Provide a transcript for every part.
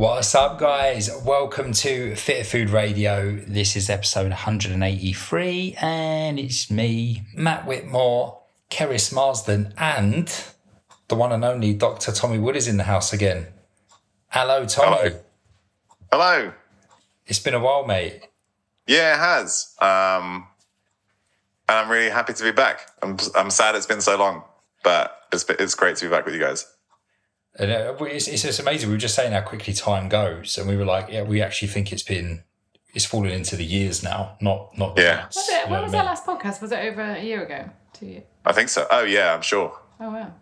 What's up, guys? Welcome to Fitter Food Radio. This is episode 183, and it's me, Matt Whitmore, Keris Marsden, and the one and only Dr. Tommy Wood is in the house again. Hello, Tommy. Hello. Hello. It's been a while, mate. Yeah, it has. Um, and I'm really happy to be back. I'm, I'm sad it's been so long, but it's, it's great to be back with you guys. And uh, it's, it's amazing. We were just saying how quickly time goes, and we were like, yeah, we actually think it's been it's fallen into the years now, not not the Yeah. months, Was it? When what was I our last podcast? Was it over a year ago? Two years? I think so. Oh, yeah, I'm sure. Oh wow.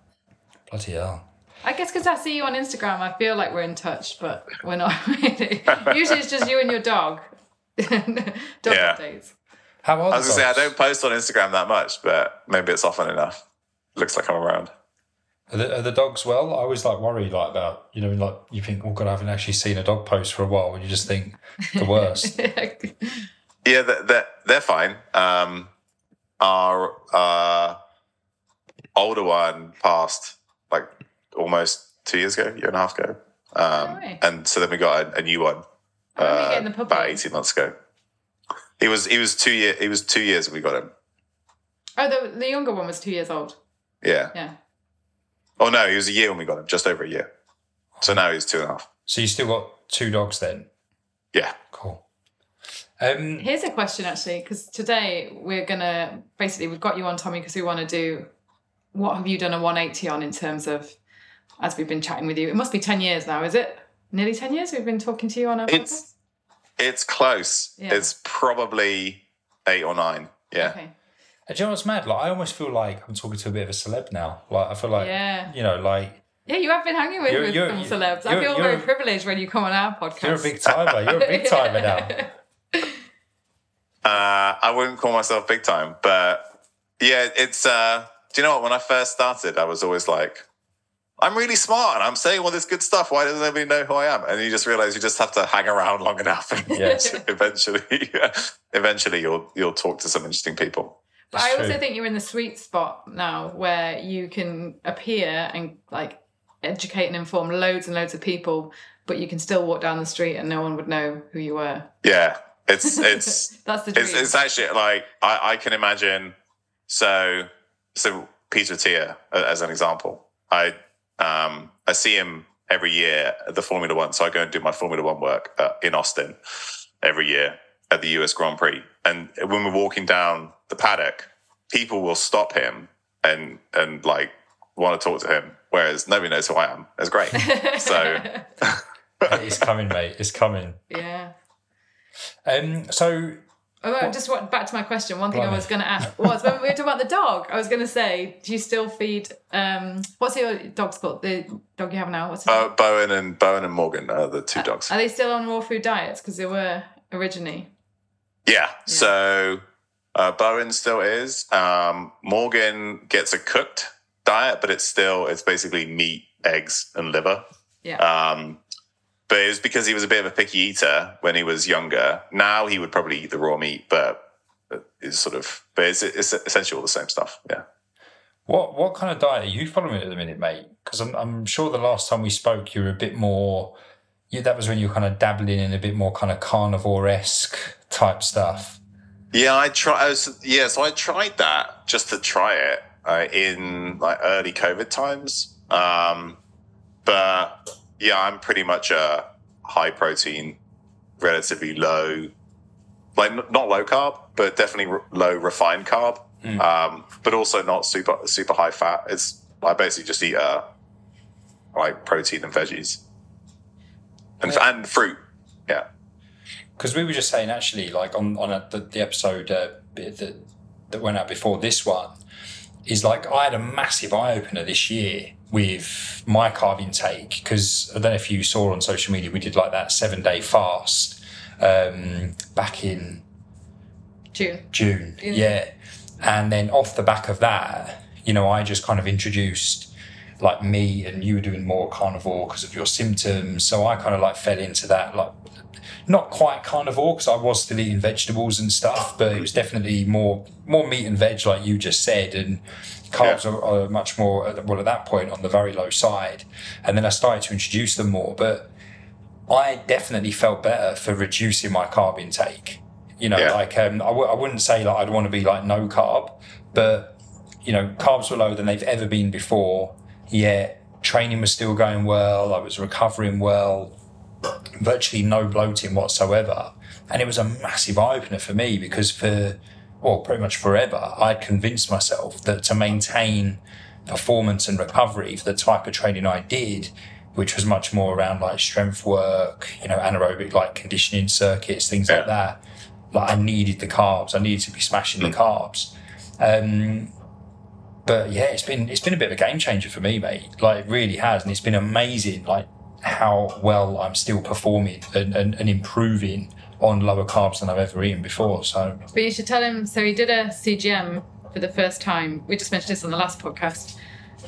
Bloody hell. I guess because I see you on Instagram, I feel like we're in touch, but we're not really. Usually it's just you and your dog. dog Yeah. updates. How are I was going to say, I don't post on Instagram that much, but maybe it's often enough. Looks like I'm around. Are the, are the dogs well? I always like worry like about you know like you think oh god I haven't actually seen a dog post for a while and you just think the worst. Yeah, they're, they're, they're fine. Um, our uh, older one passed like almost two years ago, year and a half ago. Um, No and so then we got a, a new one When are you uh, getting the puppy? about 18 months ago. He was he was two year he was two years when we got him. Oh, the, the younger one was two years old. Yeah. Yeah. Oh no, he was a year when we got him, just over a year. So now he's two and a half. so you still got two dogs then? Yeah. Cool. Um, Here's a question actually, because today we're gonna basically we've got you on Tommy because we want to do what have you done a 180 on in terms of as we've been chatting with you. It must be 10 years now, is it? Nearly 10 years we've been talking to you on our It's- podcast? It's close. Yeah. It's probably eight or nine. Yeah. Okay. Do you know what's mad? Like I almost feel like I'm talking to a bit of a celeb now. Like I feel like Yeah. you know like Yeah, you have been hanging with, You're- with you're- some celebs. I you're- feel you're- very privileged when you come on our podcast. you're a big timer. You're a big timer now. Uh, I wouldn't call myself big time, but yeah, it's. Uh, do you know what? When I first started, I was always like, "I'm really smart and I'm saying all this good stuff. Why doesn't anybody know who I am?" And you just realize you just have to hang around long enough, and Yes. eventually, eventually you'll you'll talk to some interesting people. But I also true. think you're in the sweet spot now where you can appear and like educate and inform loads and loads of people, but you can still walk down the street and no one would know who you were. Yeah, it's it's That's the dream. it's, it's actually like I, I can imagine. So so Peter Attia as an example, I um I see him every year at the Formula One. So I go and do my Formula One work uh, in Austin every year at the US Grand Prix. And when we're walking down the paddock, people will stop him and and like want to talk to him, whereas nobody knows who I am. It's great. so- it's coming, mate. It's coming. yeah. Um, so Oh, I just want back to my question. One thing I was going to ask was when we were talking about the dog. I was going to say, do you still feed? Um, what's your dog's called? The dog you have now. What's his uh. Bowen and Bowen and Morgan are the two dogs. Are they still on raw food diets? Because they were originally. Yeah. So uh, Bowen still is. Um, Morgan gets a cooked diet, but it's still it's basically meat, eggs, and liver. Yeah. Um, but it was because he was a bit of a picky eater when he was younger. Now he would probably eat the raw meat, but it's sort of but it's, it's essentially all the same stuff. Yeah. what what kind of diet are you following at the minute, mate? Because I'm I'm sure the last time we spoke, you were a bit more. You, that was when you were kind of dabbling in a bit more kind of carnivore esque type stuff. Yeah, I try. I was, yeah, so I tried that just to try it uh, in like early COVID times. Um, but yeah, I'm pretty much a high protein, relatively low, like n- not low carb, but definitely r- low refined carb. Mm. Um, but also not super super high fat. It's I basically just eat uh, like protein and veggies and Yeah. and fruit. Yeah. Because we were just saying actually, like on on a, the, the episode uh, that that went out before this one, is like I had a massive eye opener this year with my carb intake because I don't know if you saw on social media we did like that seven day fast um, back in June. June. Yeah. Yeah. And then off the back of that, you know, I just kind of introduced like me and you were doing more carnivore because of your symptoms. So I kind of like fell into that, like not quite carnivore because I was still eating vegetables and stuff, but it was definitely more more meat and veg, like you just said, and carbs are, are much more well at that point on the very low side. And then I started to introduce them more, but I definitely felt better for reducing my carb intake. You know, Yeah. like um, I w- I wouldn't say like I'd want to be like no carb, but you know, carbs were lower than they've ever been before. Yet training was still going well. I was recovering well. Virtually no bloating whatsoever, and it was a massive eye opener for me because for well, pretty much forever, I'd convinced myself that to maintain performance and recovery for the type of training I did, which was much more around like strength work, you know, anaerobic like conditioning circuits, things Yeah. like that. Like I needed the carbs. I needed to be smashing the carbs. Um, but yeah, it's been it's been a bit of a game changer for me, mate. Like it really has, and it's been amazing. Like how well I'm still performing and, and, and improving on lower carbs than I've ever eaten before. So But you should tell him. So he did a CGM for the first time. We just mentioned this on the last podcast.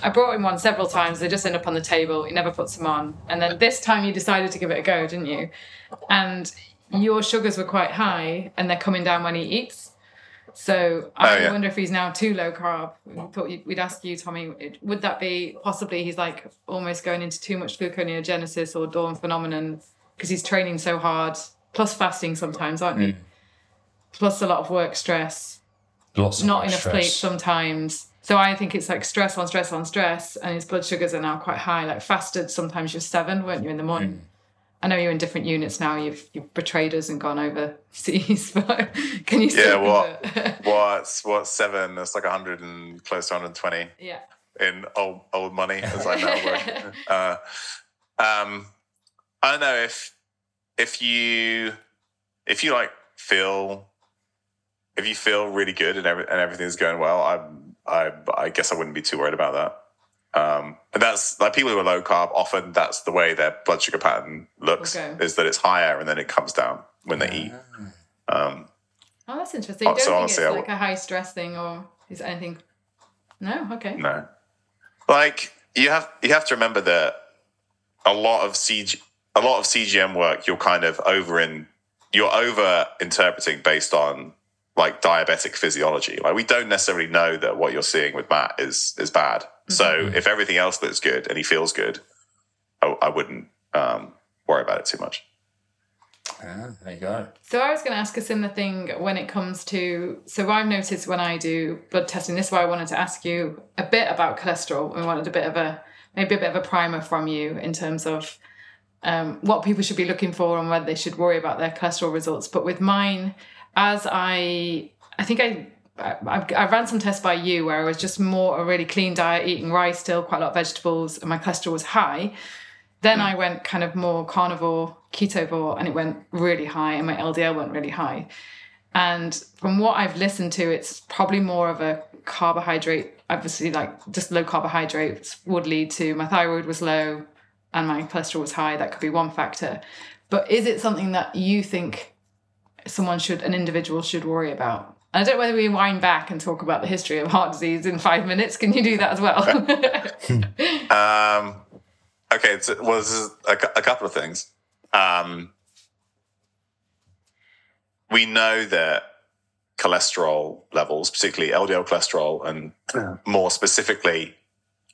I brought him one several times. They just end up on the table. He never puts them on. And then this time you decided to give it a go, didn't you? And your sugars were quite high, and they're coming down when he eats. So I Oh, yeah. wonder if he's now too low carb. We thought we'd ask you, Tommy. Would that be possibly he's like almost going into too much gluconeogenesis or dawn phenomenon because he's training so hard, plus fasting sometimes, aren't you? Plus a lot of work stress lots of not enough stress. sleep sometimes. So I think it's like stress on stress on stress, and his blood sugars are now quite high. Like fasted, sometimes you're seven, weren't you, in the morning? Mm. I know you're in different units now. You've you've betrayed us and gone overseas, but can you? Yeah, what? What's what's seven? It's like hundred and close to 120 yeah. in old old money as I now work. uh, um, I don't know if if you if you like feel if you feel really good and every, and everything's going well, I I I guess I wouldn't be too worried about that. Um, and that's like people who are low carb. Often that's the way their blood sugar pattern looks Okay. is that it's higher and then it comes down when they eat. Um, Oh, that's interesting. You Oh, don't so think honestly, it's like a high stress thing, or is anything? No. Okay. No. Like you have you have to remember that a lot of CG a lot of CGM work you're kind of over in you're over interpreting based on like diabetic physiology. Like we don't necessarily know that what you're seeing with Matt is is bad. So if everything else looks good and he feels good, I, I wouldn't um, worry about it too much. Ah, there you go. So I was going to ask a similar thing when it comes to. So I've noticed when I do blood testing. This is why I wanted to ask you a bit about cholesterol. We wanted a bit of a maybe a bit of a primer from you in terms of um, what people should be looking for and whether they should worry about their cholesterol results. But with mine, as I I think I. I, I ran some tests by you where I was just more a really clean diet, eating rice still, quite a lot of vegetables, and my cholesterol was high. Then hmm. I went kind of more carnivore, ketovore, and it went really high, and my LDL went really high. And from what I've listened to, it's probably more of a carbohydrate, obviously, like just low carbohydrates would lead to my thyroid was low and my cholesterol was high. That could be one factor. But is it something that you think someone should, an individual should worry about? I don't know whether we wind back and talk about the history of heart disease in five minutes. Can you do that as well? Um, okay, so, well, this is a, a couple of things. Um, we know that cholesterol levels, particularly LDL cholesterol, and more specifically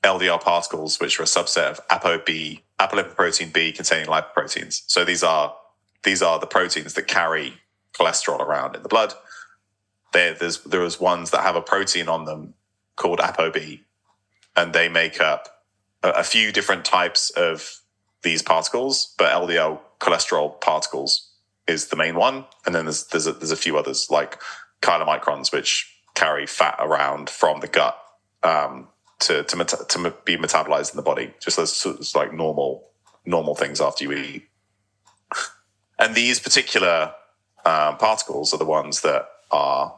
LDL particles, which are a subset of ApoB, apolipoprotein B containing lipoproteins. So these are these are the proteins that carry cholesterol around in the blood. There, there's ones that have a protein on them called ApoB, and they make up a, a few different types of these particles, but LDL cholesterol particles is the main one, and then there's there's a, there's a few others like chylomicrons, which carry fat around from the gut um, to to, meta- to be metabolized in the body, just as like normal normal things after you eat. And these particular um, particles are the ones that are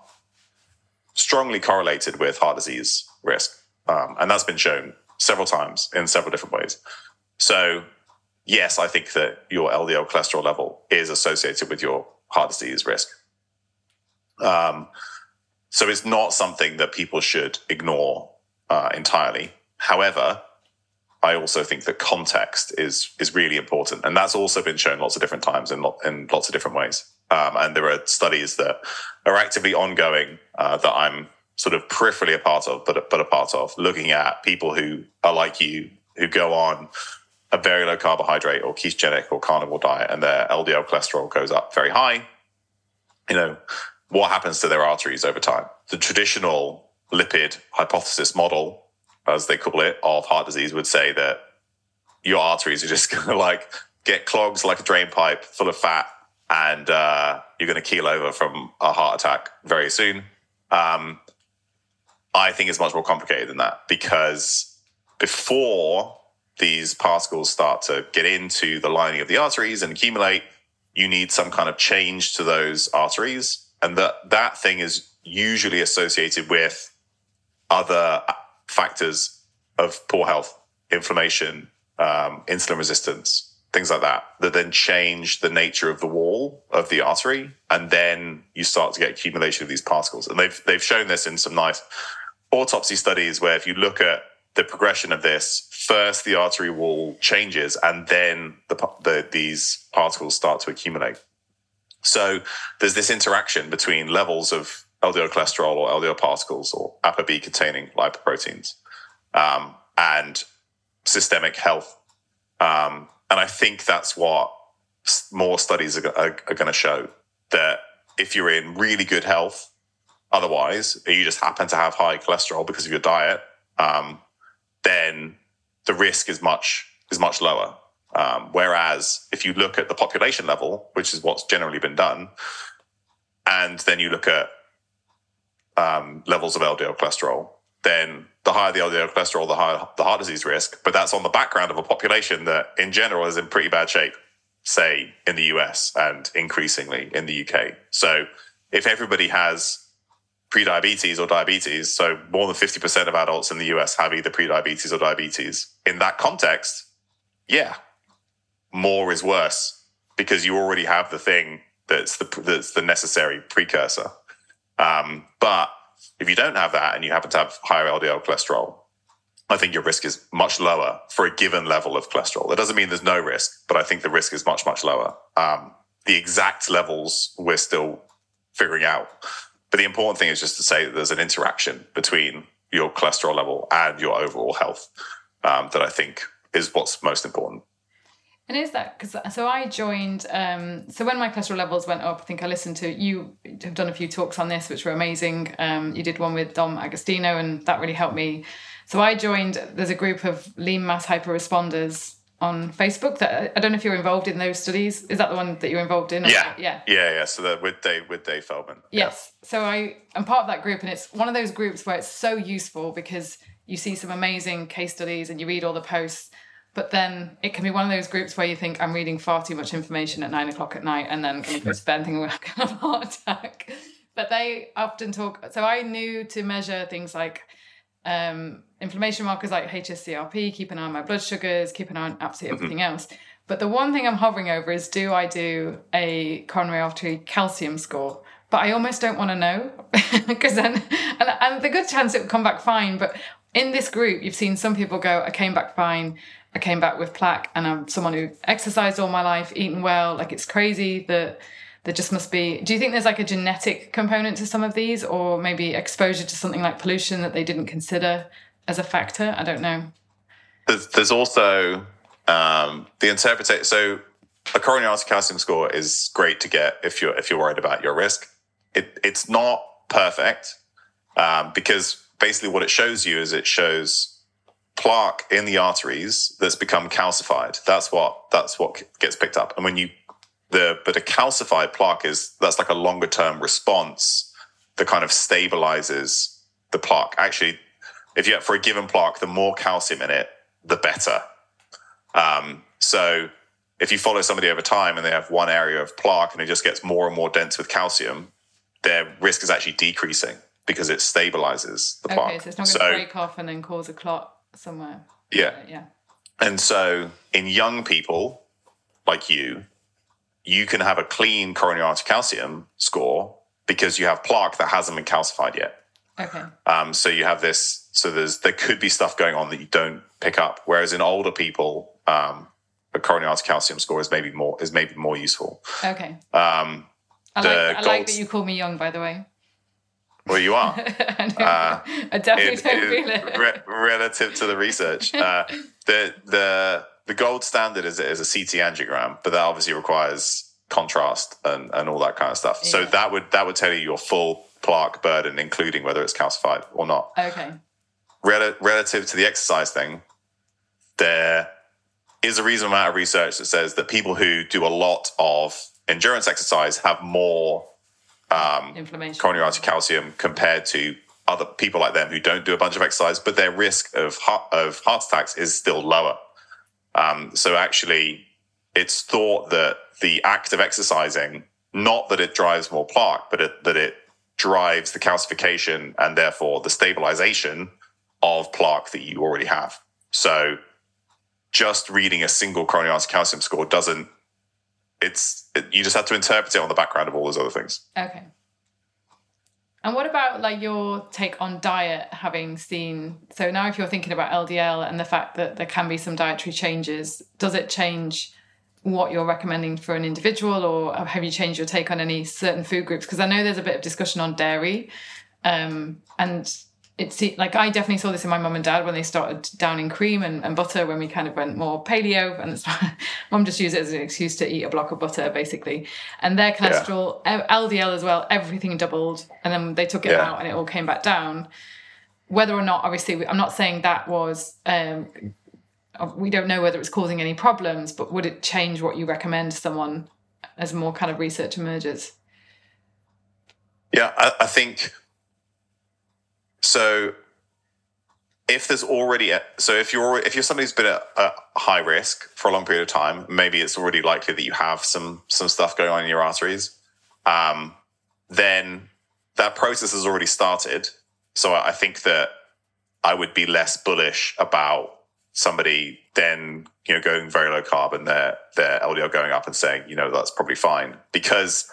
strongly correlated with heart disease risk, um, and that's been shown several times in several different ways. So, yes, I think that your LDL cholesterol level is associated with your heart disease risk. Um, so it's not something that people should ignore uh, entirely. However, I also think that context is is really important, and that's also been shown lots of different times in lo- in lots of different ways. Um, and there are studies that are actively ongoing uh, that I'm sort of peripherally a part of, but but a part of looking at people who are like you, who go on a very low carbohydrate or ketogenic or carnivore diet and their LDL cholesterol goes up very high, you know, what happens to their arteries over time? The traditional lipid hypothesis model, as they call it, of heart disease would say that your arteries are just going to like get clogs like a drain pipe full of fat and uh, you're going to keel over from a heart attack very soon. Um, I think it's much more complicated than that because before these particles start to get into the lining of the arteries and accumulate, you need some kind of change to those arteries. And that, that thing is usually associated with other factors of poor health, inflammation, um, insulin resistance, things like that, that then change the nature of the wall of the artery. And then you start to get accumulation of these particles. And they've, they've shown this in some nice autopsy studies where if you look at the progression of this, first the artery wall changes and then the, the, these particles start to accumulate. So there's this interaction between levels of LDL cholesterol or LDL particles or ApoB containing lipoproteins um, and systemic health. Um, and I think that's what more studies are, are, are going to show that if you're in really good health, otherwise, you just happen to have high cholesterol because of your diet, um, then the risk is much is much lower. Um, whereas if you look at the population level, which is what's generally been done, and then you look at um, levels of LDL cholesterol, then the higher the LDL cholesterol, the higher the heart disease risk. But that's on the background of a population that, in general, is in pretty bad shape, say in the US and increasingly in the UK. So if everybody has prediabetes or diabetes, so more than 50% of adults in the US have either prediabetes or diabetes, in that context, yeah, more is worse because you already have the thing that's the that's the necessary precursor. Um, but if you don't have that and you happen to have higher LDL cholesterol, I think your risk is much lower for a given level of cholesterol. That doesn't mean there's no risk, but I think the risk is much, much lower. Um, the exact levels we're still figuring out. But the important thing is just to say that there's an interaction between your cholesterol level and your overall health um, that I think is what's most important. And is that because so I joined? Um, so when my cholesterol levels went up, I think I listened to you have done a few talks on this, which were amazing. Um, you did one with Dom D'Agostino, and that really helped me. So I joined. There's a group of lean mass hyper responders on Facebook. That I don't know if you're involved in those studies. Is that the one that you're involved in? Yeah, yeah, yeah, yeah. So that with Dave with Dave Feldman. Yes. Yeah. So I am part of that group, and it's one of those groups where it's so useful because you see some amazing case studies and you read all the posts but then it can be one of those groups where you think I'm reading far too much information at nine o'clock at night and then going to spend thinking I'm going to have a heart attack. But they often talk. So I knew to measure things like um, inflammation markers like HSCRP, keep an eye on my blood sugars, keep an eye on absolutely mm-hmm. everything else. But the one thing I'm hovering over is do I do a coronary artery calcium score? But I almost don't want to know because then, and, and the good chance it would come back fine. But in this group, you've seen some people go, I came back fine. I came back with plaque and I'm someone who exercised all my life, eaten well. Like it's crazy that there just must be. Do you think there's like a genetic component to some of these or maybe exposure to something like pollution that they didn't consider as a factor? I don't know. There's, there's also um, the interpretation. So a coronary artery calcium score is great to get if you're if you're worried about your risk. It, it's not perfect um, because basically what it shows you is it shows plaque in the arteries that's become calcified. That's what that's what gets picked up. And when you the but a calcified plaque is that's like a longer term response that kind of stabilizes the plaque. Actually, if you have for a given plaque, the more calcium in it, the better. Um, so if you follow somebody over time and they have one area of plaque and it just gets more and more dense with calcium, their risk is actually decreasing because it stabilizes the plaque. Okay, so it's not going to so, break off and then cause a clot somewhere. Yeah. Yeah. And so in young people like you, you can have a clean coronary artery calcium score because you have plaque that hasn't been calcified yet. Okay. Um, so you have this. So there's there could be stuff going on that you don't pick up. Whereas in older people, um, a coronary artery calcium score is maybe more is maybe more useful. Okay. Um, I, like, I like that you call me young, by the way. Well, you are. I, uh, I definitely don't feel it. Re- relative to the research, uh, the the the gold standard is, is a CT angiogram, but that obviously requires contrast and, and all that kind of stuff. So that would that would tell you your full plaque burden, including whether it's calcified or not. Okay. Rel- relative to the exercise thing, there is a reasonable amount of research that says that people who do a lot of endurance exercise have more um, Inflammation. coronary artery calcium compared to other people like them who don't do a bunch of exercise, but their risk of heart, of heart attacks is still lower. Um, so actually, it's thought that the act of exercising, not that it drives more plaque, but it, that it drives the calcification and therefore the stabilization of plaque that you already have. So just reading a single coronary artery calcium score doesn't. It's it, you just have to interpret it on the background of all those other things. Okay. And what about like your take on diet, having seen so now if you're thinking about LDL and the fact that there can be some dietary changes, does it change what you're recommending for an individual or have you changed your take on any certain food groups? Because I know there's a bit of discussion on dairy. Um, and it's like I definitely saw this in my mum and dad when they started downing cream and, and butter when we kind of went more paleo and it's, mum just used it as an excuse to eat a block of butter basically. And their cholesterol L- ldl as well everything doubled and then they took it Yeah. out and it all came back down. Whether or not obviously i'm not saying that was um, we don't know whether it's causing any problems but would it change what you recommend to someone as more kind of research emerges? Yeah, I, I think so. If there's already a, so if you're if you're somebody who's been at, at high risk for a long period of time, maybe it's already likely that you have some some stuff going on in your arteries. Um, then that process has already started. So I think that I would be less bullish about somebody then you know going very low carb and their their LDL going up and saying you know that's probably fine because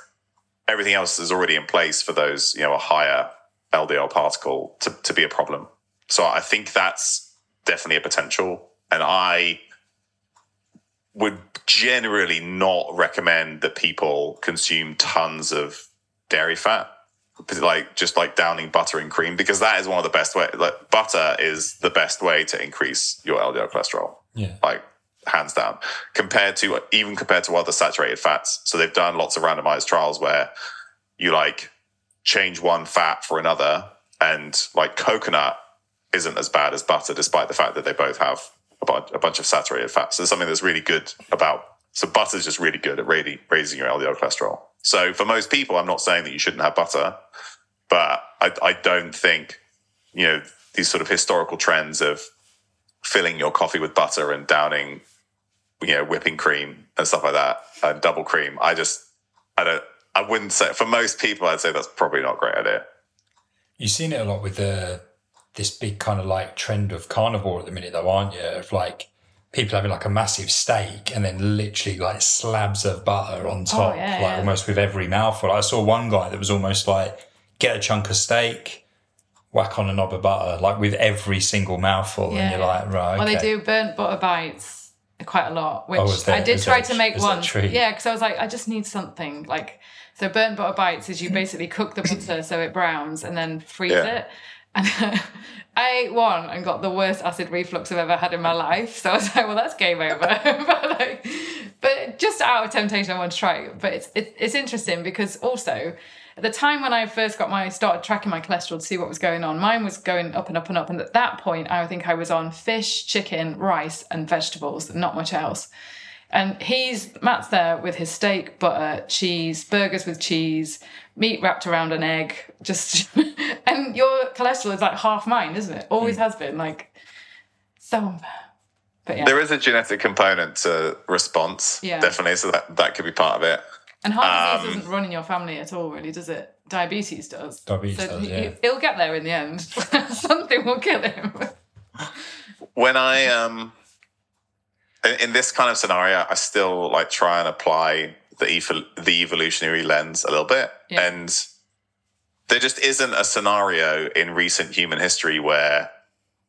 everything else is already in place for those, you know, a higher LDL particle to, to be a problem. So I think that's definitely a potential. And I would generally not recommend that people consume tons of dairy fat, like just like downing butter and cream, because that is one of the best way. Like butter is the best way to increase your LDL cholesterol Yeah. like hands down compared to even compared to other saturated fats so they've done lots of randomized trials where you like change one fat for another and like coconut isn't as bad as butter despite the fact that they both have a, bunch a bunch of saturated fats. So there's something that's really good about so butter is just really good at really raising your ldl cholesterol. So for most people i'm not saying that you shouldn't have butter but i, I don't think you know these sort of historical trends of filling your coffee with butter and downing you know whipping cream and stuff like that and double cream i just i don't i wouldn't say for most people i'd say that's probably not a great idea You've seen it a lot with the this big kind of like trend of carnivore at the minute, though, aren't you? Of like people having like a massive steak and then literally like slabs of butter on oh, top, yeah, like yeah. almost with every mouthful. I saw one guy that was almost like get a chunk of steak, whack on a knob of butter, like with every single mouthful, and you're like, right, Well, they do burnt butter bites quite a lot, oh, which Oh, there- I did try that- to make is that once. true? Yeah, because I was like, I just need something like. So burnt butter bites is you basically cook the butter so it browns and then freeze Yeah. it. And I ate one and got the worst acid reflux I've ever had in my life. So I was like, well, that's game over. but like, but just out of temptation, I want to try it. But it's it, it's interesting because also at the time when I first got my started tracking my cholesterol to see what was going on, mine was going up and up and up. And at that point, I think I was on fish, chicken, rice, and vegetables, not much else. And he's Matt's there with his steak, butter, cheese, burgers with cheese, meat wrapped around an egg. Just and your cholesterol is like half mine, isn't it? Always has been. Like so unfair. But yeah, there is a genetic component to response Yeah. definitely so that that could be part of it and heart disease um, doesn't run in your family at all, really, does it? Diabetes does. Diabetes so does, he- yeah. he'll get there in the end. Something will kill him. when I um in, in this kind of scenario, I still like try and apply the evol- the evolutionary lens a little bit, Yeah. and there just isn't a scenario in recent human history where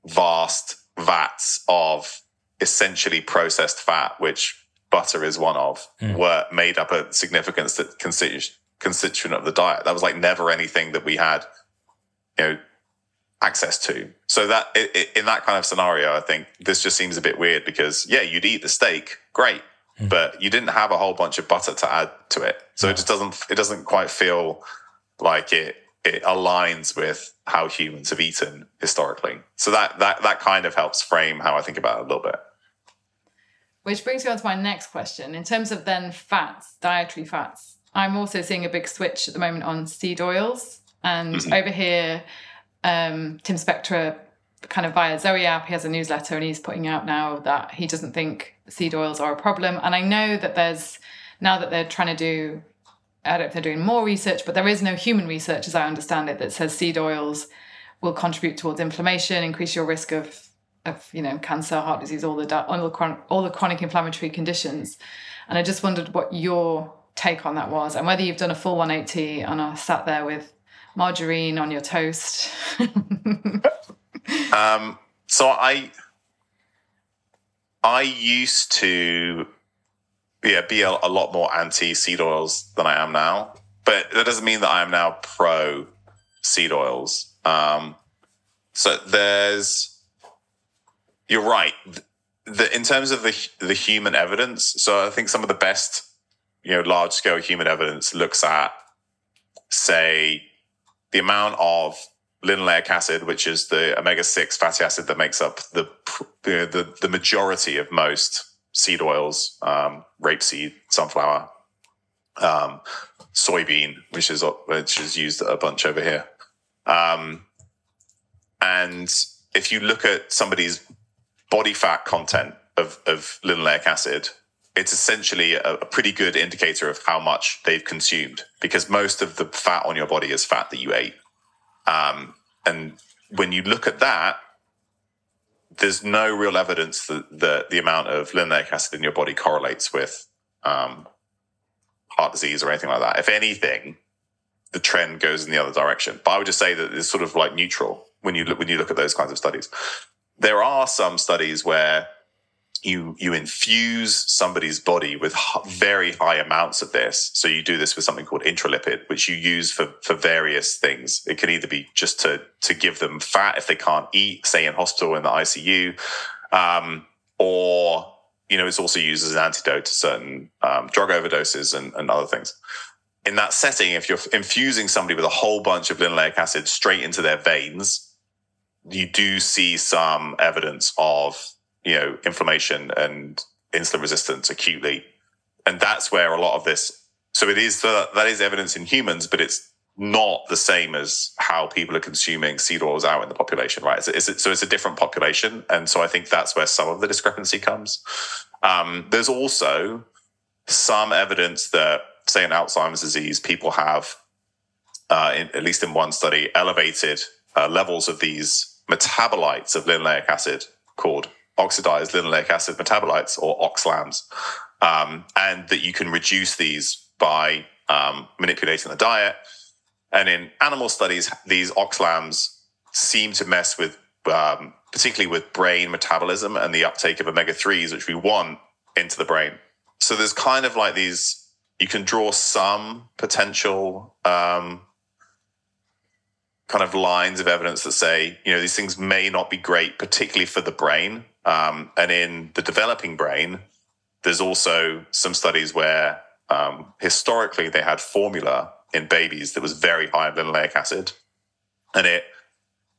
vast vats of essentially processed fat, which butter is one of, hmm. were made up a significant st- constitu- constituent of the diet. That was like never anything that we had, you know, access to. So that i- i- in that kind of scenario, I think this just seems a bit weird because yeah, you'd eat the steak, great, hmm. but you didn't have a whole bunch of butter to add to it. So it just doesn't it doesn't quite feel like it it aligns with how humans have eaten historically. So that that that kind of helps frame how I think about it a little bit. Which brings me on to my next question. In terms of then fats, dietary fats, I'm also seeing a big switch at the moment on seed oils. And mm-hmm. over here, um, Tim Spector, kind of via Zoe app, he has a newsletter and he's putting out now that he doesn't think seed oils are a problem. And I know that there's now that they're trying to do, I don't know if they're doing more research, but there is no human research, as I understand it, that says seed oils will contribute towards inflammation, increase your risk of of you know cancer, heart disease, all the all the chron- all the chronic inflammatory conditions. And I just wondered what your take on that was, and whether you've done a full 180 and are sat there with margarine on your toast. Um, so I I used to yeah be a, a lot more anti seed oils than I am now, but that doesn't mean that I am now pro seed oils. Um, so there's you're right. The, in terms of the the human evidence, so I think some of the best you know large scale human evidence looks at say the amount of linoleic acid, which is the omega six fatty acid that makes up the the the majority of most seed oils, um, rapeseed, sunflower, um, soybean, which is which is used a bunch over here. Um, and if you look at somebody's body fat content of, of linoleic acid, it's essentially a, a pretty good indicator of how much they've consumed because most of the fat on your body is fat that you ate. Um, and when you look at that, there's no real evidence that the, the amount of linoleic acid in your body correlates with um, heart disease or anything like that. If anything, the trend goes in the other direction. But I would just say that it's sort of like neutral when you look when you look at those kinds of studies. There are some studies where you you infuse somebody's body with very high amounts of this. So you do this with something called intralipid, which you use for for various things. It can either be just to to give them fat if they can't eat, say in hospital in the ICU, um, or you know it's also used as an antidote to certain um, drug overdoses and, and other things. In that setting, if you're infusing somebody with a whole bunch of linoleic acid straight into their veins, you do see some evidence of you know inflammation and insulin resistance acutely. And that's where a lot of this so it is the, that is evidence in humans but it's not the same as how people are consuming seed oils out in the population right? It's, it's, so it's a different population. And so i think that's where some of the discrepancy comes. Um, there's also some evidence that say in alzheimer's disease people have uh, in, at least in one study elevated uh, levels of these metabolites of linoleic acid called oxidized linoleic acid metabolites or oxlams, um, and that you can reduce these by um, manipulating the diet. And in animal studies, these oxlams seem to mess with, um, particularly with brain metabolism and the uptake of omega 3s, which we want into the brain. So there's kind of like these, you can draw some potential um, kind of lines of evidence that say, you know, these things may not be great, particularly for the brain. Um, and in the developing brain, there's also some studies where um, historically they had formula in babies that was very high in linoleic acid, and it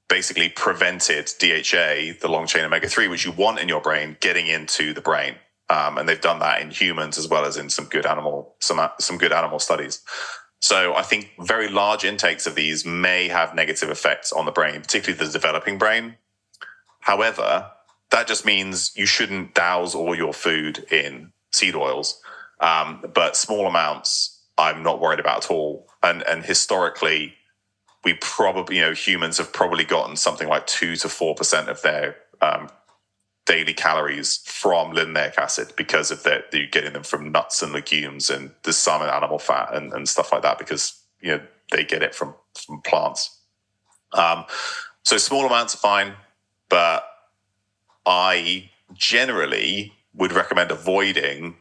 basically prevented DHA, the long chain omega 3, which you want in your brain, getting into the brain. Um, and they've done that in humans as well as in some good animal some some good animal studies. So I think very large intakes of these may have negative effects on the brain, particularly the developing brain. However, that just means you shouldn't douse all your food in seed oils, um, but small amounts I'm not worried about at all. And and historically, we probably you know humans have probably gotten something like two to four percent of their um, daily calories from linoleic acid because of that you're getting them from nuts and legumes and the in animal fat and, and stuff like that because you know they get it from from plants um, so small amounts are fine but i generally would recommend avoiding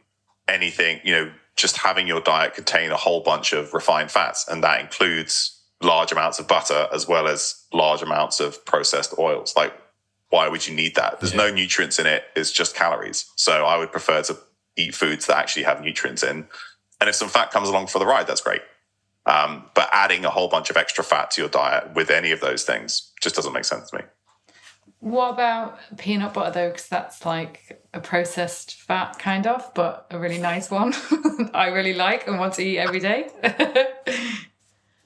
anything you know just having your diet contain a whole bunch of refined fats and that includes large amounts of butter as well as large amounts of processed oils. Like, why would you need that? There's no nutrients in it. It's just calories. So I would prefer to eat foods that actually have nutrients in. And if some fat comes along for the ride, that's great. Um, but adding a whole bunch of extra fat to your diet with any of those things just doesn't make sense to me. What about peanut butter though? Because that's like a processed fat, kind of, but a really nice one. I really like and want to eat every day.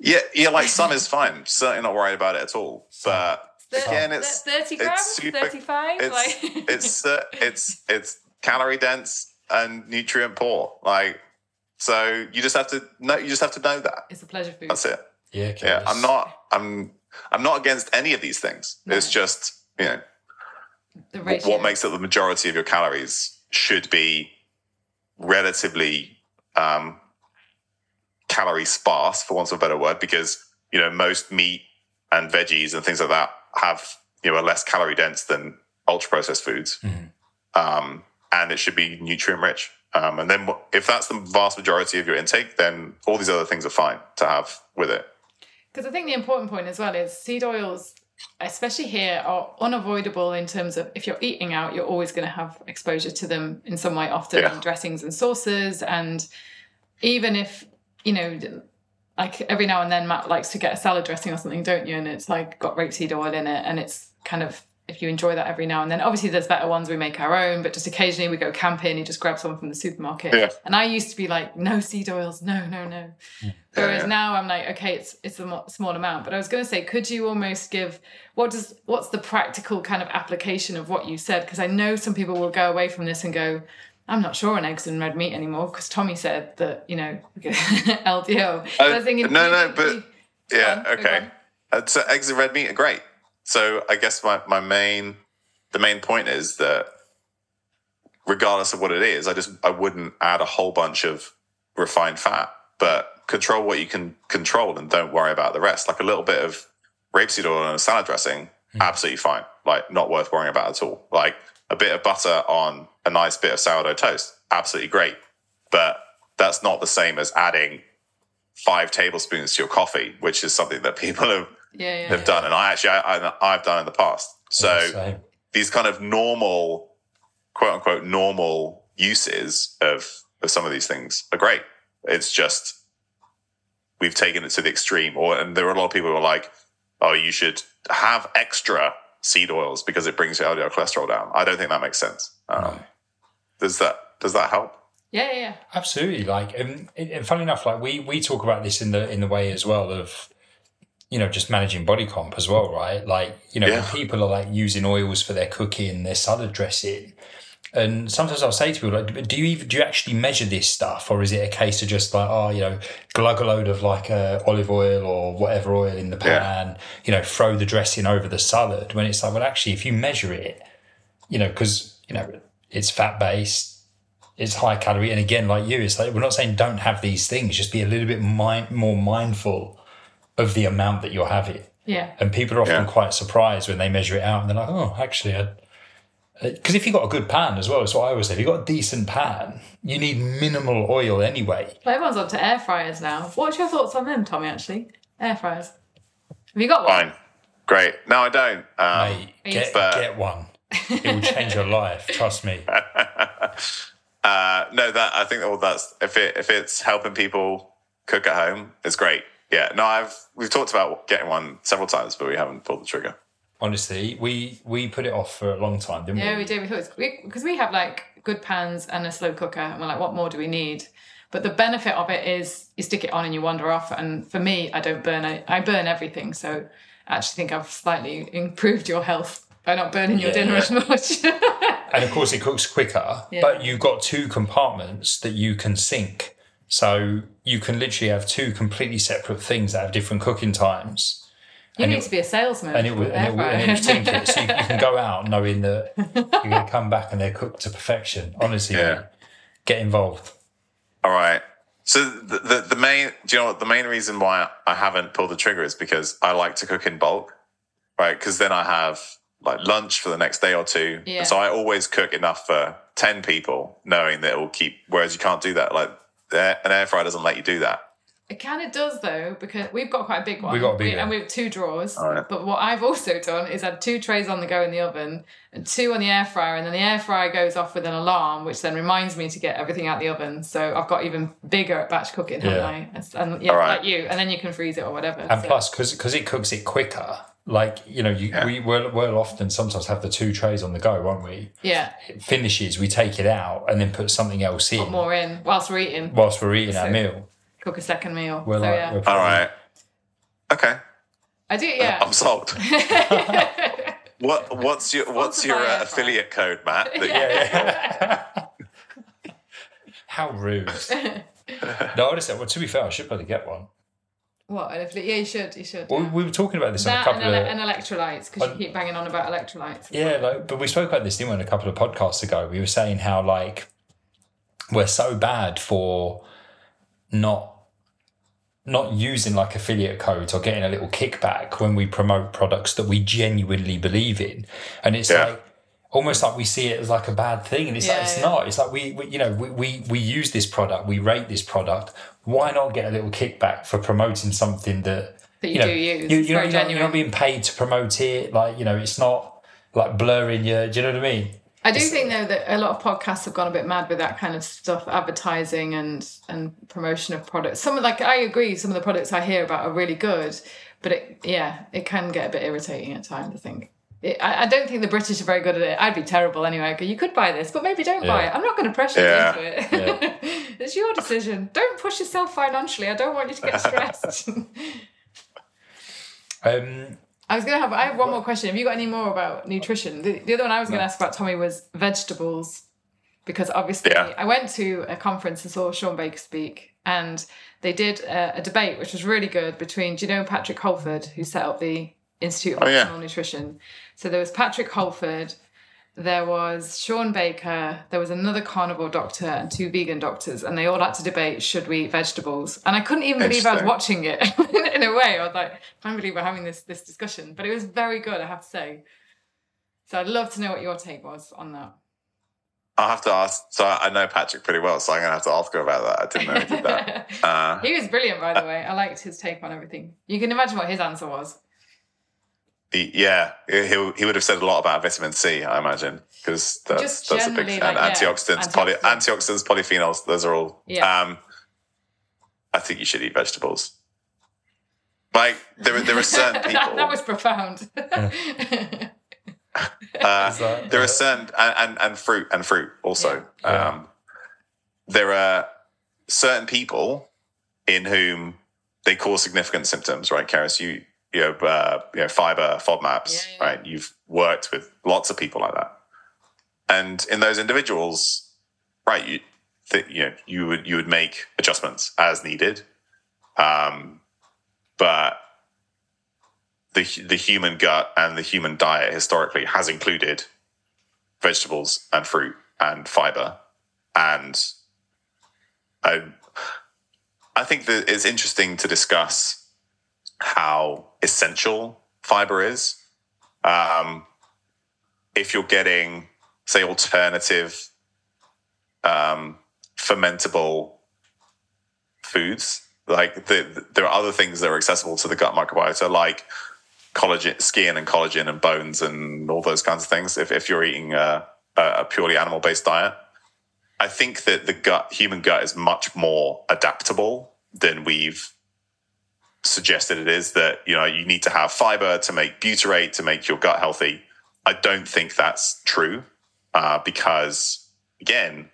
Yeah, yeah, like some is fine. Certainly not worried about it at all. But again, it's thirty grams, super- thirty-five. it's like it's uh, it's it's calorie dense and nutrient poor. Like so, you just have to know. You just have to know that. it's a pleasure food. That's it. Yeah, okay, Yeah, I'm not. I'm. I'm not against any of these things. It's just you know The ratio. what makes up the majority of your calories should be relatively um, calorie sparse, for want of a better word, because you know most meat and veggies and things like that have you know are less calorie dense than ultra processed foods, Mhm. um, and it should be nutrient rich. Um, and then if that's the vast majority of your intake, then all these other things are fine to have with it. Because I think the important point as well is seed oils, especially here, are unavoidable in terms of if you're eating out, you're always going to have exposure to them in some way, often Yeah. in dressings and sauces. And even if, you know, like every now and then Matt likes to get a salad dressing or something, don't you? And it's like got rapeseed oil in it. And it's kind of, if you enjoy that every now and then, obviously there's better ones we make our own, but just occasionally we go camping, you just grab some from the supermarket. Yeah. And I used to be like, no seed oils, no, no, no. Whereas Yeah. now I'm like, okay, it's it's a small amount. But I was going to say, could you almost give what does what's the practical kind of application of what you said? Because I know some people will go away from this and go, I'm not sure on eggs and red meat anymore because Tommy said that you know LDL. But I was thinking, Uh, no, no, you- but- you- Yeah. on, okay. Uh, so eggs and red meat are great. So I guess my, my main the main point is that regardless of what it is, I just I wouldn't add a whole bunch of refined fat, but control what you can control and don't worry about the rest. Like a little bit of rapeseed oil and a salad dressing, absolutely fine. Like not worth worrying about at all. Like a bit of butter on a nice bit of sourdough toast, absolutely great. But that's not the same as adding five tablespoons to your coffee, which is something that people have yeah, yeah, have done, and I actually I, I, I've done in the past. So Same. these kind of normal, quote unquote, normal uses of of some of these things are great. It's just we've taken it to the extreme, or and there are a lot of people who are like, "Oh, you should have extra seed oils because it brings your LDL cholesterol down." I don't think that makes sense. Um, No. Does that does that help? yeah, yeah, yeah. Absolutely. Like, and, and funny enough, like we we talk about this in the in the way as well of, you know, just managing body comp as well, right? Like, you know, Yeah. when people are like using oils for their cooking, their salad dressing, and sometimes I'll say to people like, do you even do you actually measure this stuff, or is it a case of just like, oh, you know, glug a load of like uh, olive oil or whatever oil in the pan, you know, throw the dressing over the salad? When it's like, well, actually, if you measure it, you know, because you know it's fat based it's high calorie. And again, like you, it's like we're not saying don't have these things, just be a little bit mind, more mindful of the amount that you're having. yeah. And people are often Yeah. quite surprised when they measure it out and they're like, oh, actually, because if you've got a good pan as well, that's what I always say. If you've got a decent pan, you need minimal oil anyway. Well, everyone's onto air fryers now. What's your thoughts on them, Tommy? Actually, air fryers. Have you got one? Fine, great. No, I don't. Um, Mate, get, But- get one. It will change your life. Trust me. Uh, no, that I think all that's if it if it's helping people cook at home, it's great. Yeah, no, I've we've talked about getting one several times, but we haven't pulled the trigger. Honestly, we we put it off for a long time, didn't Yeah, we? we do. We thought because we, have like good pans and a slow cooker, and we're like, what more do we need? But the benefit of it is you stick it on and you wander off. And for me, I don't burn. I, I burn everything, so I actually think I've slightly improved your health by not burning your Yeah. dinner as much. And of course, it cooks quicker, Yeah. but you've got two compartments that you can sync. So you can literally have two completely separate things that have different cooking times. You And need it- to be a salesman. And it will, and it air will, and it will fryer. it. So you, you can go out knowing that you're going to come back and they're cooked to perfection. Honestly, Yeah. get involved. All right. So the, the the main do you know what the main reason why I haven't pulled the trigger is because I like to cook in bulk, right? Because then I have like lunch for the next day or two, Yeah. and so I always cook enough for ten people, knowing that it will keep. Whereas you can't do that. Like an air fryer doesn't let you do that. It kind of does though, because we've got quite a big one. We got a big We- and we have two drawers. Oh, All right. But what I've also done is had two trays on the go in the oven and two on the air fryer, and then the air fryer goes off with an alarm, which then reminds me to get everything out the oven. So I've got even bigger at batch cooking, haven't Yeah. I? And- And yeah, All right. like you, and then you can freeze it or whatever. And so- plus, because it cooks it quicker, like, you know, you, Yeah. we will, will often sometimes have the two trays on the go, won't we? yeah, It finishes, we take it out and then put something else in put more in whilst we're eating. whilst we're eating our meal. Cook a second meal. We're so like, yeah, we're All probably- right. Okay. I do. Yeah. I'm sold. What what's your what's your uh, affiliate code, Matt? that you- Yeah, yeah. How rude. no, honestly, well, to be fair, I should probably get one. what? an affili- Yeah, you should. You should. Well, yeah. we were talking about this on a couple and, ele- of. and electrolytes because you keep banging on about electrolytes. Yeah, like, but we spoke about this, didn't we, a couple of podcasts ago? We were saying how like we're so bad for not not using like affiliate codes or getting a little kickback when we promote products that we genuinely believe in, and it's Yeah. like almost like we see it as like a bad thing, and it's like it's yeah. not. It's like we, we you know we, we we use this product, we rate this product. Why not get a little kickback for promoting something that That you, you know, do use you, you know, you're, not, you're not being paid to promote it. Like, you know, it's not like blurring your, do you know what I mean? I do think though that a lot of podcasts have gone a bit mad with that kind of stuff, advertising and and promotion of products. Some of- like I agree, some of the products I hear about are really good, but it yeah, it can get a bit irritating at times. I think. It, I, I don't think the British are very good at it. I'd be terrible anyway. 'cause You could buy this, but maybe don't buy it. I'm not going to pressure Yeah. you into it. it's your decision. Don't push yourself financially. I don't want you to get stressed. Um, I was gonna have. I have one more question. Have you got any more about nutrition? The, the other one I was gonna ask about Tommy was vegetables, because obviously Yeah. I went to a conference and saw Shawn Baker speak, and they did a, a debate which was really good between. Do you know Patrick Holford, who set up the Institute of Oh, yeah. Nutrition? So there was Patrick Holford, there was Shawn Baker, there was another carnivore doctor, and two vegan doctors, and they all had to debate should we eat vegetables. And I couldn't even believe I was watching it in a way. I was like, I can't believe we're having this this discussion, but it was very good, I have to say. So I'd love to know what your take was on that. I'll have to ask. So I know Patrick pretty well, so I'm gonna have to ask her about that. I didn't know he did that. Uh, he was brilliant, by the way. I liked his take on everything. You can imagine what his answer was. He, yeah, he he would have said a lot about vitamin C, I imagine, because that's, that's a big generally, and yeah, antioxidants, poly, antioxidants. antioxidants, polyphenols. Those are all. Yeah. Um, I think you should eat vegetables. Like there, are- there are certain people. that, that was profound. uh, that- there are certain and, and and fruit and fruit also. Yeah. Yeah. Um, there are certain people in whom they cause significant symptoms, right, Keris? You you know, uh, you know, fiber FODMAPs, Yeah, yeah. right? You've worked with lots of people like that, and in those individuals, right, you th- you know, you would you would make adjustments as needed, um, but the the human gut and the human diet historically has included vegetables and fruit and fiber and I I think that it's interesting to discuss how essential fiber is. Um, if you're getting, say, alternative um, fermentable foods, like the, the- there are other things that are accessible to the gut microbiota, like collagen, skin, and collagen, and bones, and all those kinds of things. If if you're eating a, a purely animal based diet, I think that the gut, human gut, is much more adaptable than we've suggested it is. That you know you need to have fiber to make butyrate to make your gut healthy. I don't think that's true uh, because again,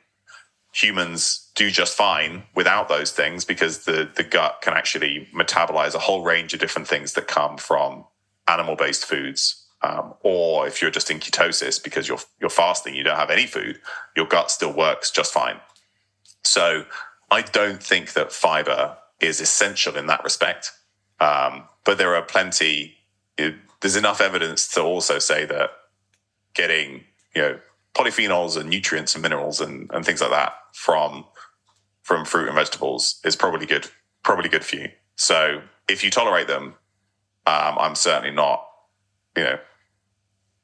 humans do just fine without those things because the the gut can actually metabolize a whole range of different things that come from animal based foods. Um, or if you're just in ketosis because you're you're fasting, you don't have any food, your gut still works just fine. So I don't think that fiber is essential in that respect. Um, but there are plenty. It, there's enough evidence to also say that getting you know polyphenols and nutrients and minerals and, and things like that from from fruit and vegetables is probably good probably good for you. So if you tolerate them, um, I'm certainly not you know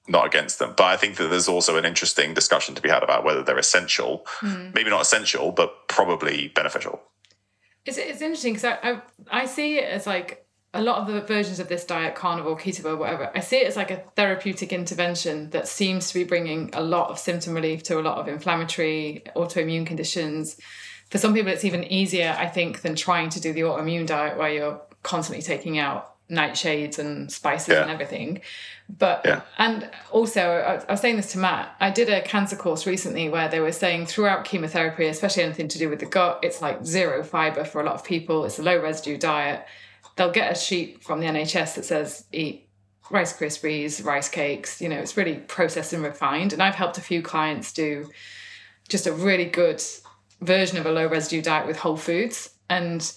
not against them. But I think that there's also an interesting discussion to be had about whether they're essential, maybe not essential, but probably beneficial. It's, it's interesting because I, I, I see it as like a lot of the versions of this diet, carnivore, keto, or whatever, I see it as like a therapeutic intervention that seems to be bringing a lot of symptom relief to a lot of inflammatory autoimmune conditions. For some people, it's even easier, I think, than trying to do the autoimmune diet where you're constantly taking out nightshades and spices Yeah. and everything. But Yeah. and also, I, was saying this to Matt. I did a cancer course recently where they were saying throughout chemotherapy, especially anything to do with the gut, it's like zero fiber for a lot of people. It's a low residue diet. They'll get a sheet from the NHS that says eat Rice Krispies, rice cakes. You know, it's really processed and refined. And I've helped a few clients do just a really good version of a low residue diet with whole foods. And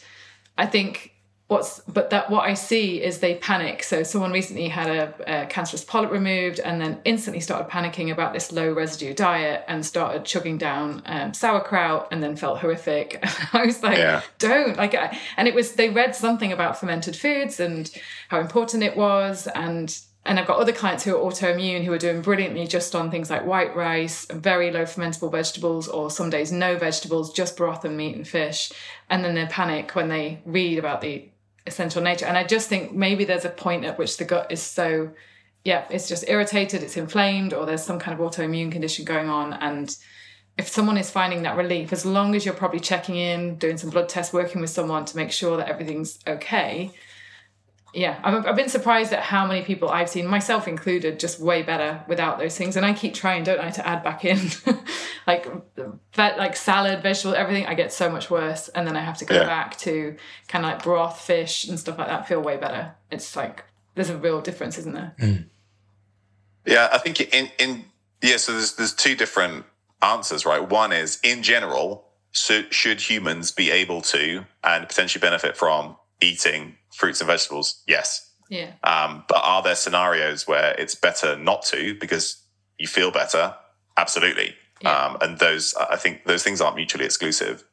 I think what's but that what I see is they panic. So someone recently had a, a cancerous polyp removed and then instantly started panicking about this low residue diet and started chugging down um, sauerkraut and then felt horrific. I was like, Yeah. don't like. I, and it was they read something about fermented foods and how important it was and. And I've got other clients who are autoimmune who are doing brilliantly just on things like white rice, very low fermentable vegetables, or some days no vegetables, just broth and meat and fish. And then they panic when they read about the essential nature. And I just think maybe there's a point at which the gut is so, yeah, it's just irritated, it's inflamed, or there's some kind of autoimmune condition going on. And if someone is finding that relief, as long as you're probably checking in, doing some blood tests, working with someone to make sure that everything's okay. Yeah, I've, I've been surprised at how many people I've seen, myself included, just way better without those things. And I keep trying, don't I, to add back in like vet, like salad, vegetable, everything. I get so much worse, and then I have to go Yeah. back to kind of like broth, fish, and stuff like that. Feel way better. It's like there's a real difference, isn't there? Hmm. Yeah, I think in in yeah. So there's there's two different answers, right? One is in general, so should humans be able to and potentially benefit from eating fruits and vegetables? Yes. Yeah, Um, but are there scenarios where it's better not to because you feel better? Absolutely. Yeah. Um, and those, I think, those things aren't mutually exclusive.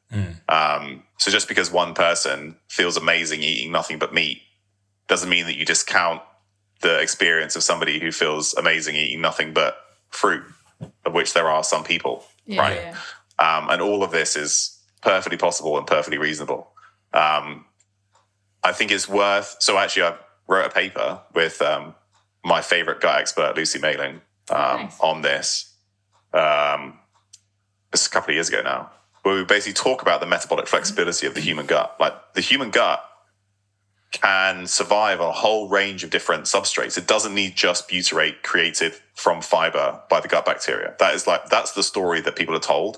Um, so just because one person feels amazing eating nothing but meat doesn't mean that you discount the experience of somebody who feels amazing eating nothing but fruit, of which there are some people. yeah, Right. yeah. Um, and all of this is perfectly possible and perfectly reasonable. Um, I think it's worth. So actually, I wrote a paper with um, my favorite gut expert, Lucy Mailing, um, Nice. on this. Um, it's a couple of years ago now, where we basically talk about the metabolic flexibility of the human gut. Like the human gut can survive on a whole range of different substrates. It doesn't need just butyrate created from fiber by the gut bacteria. That is like that's the story that people are told.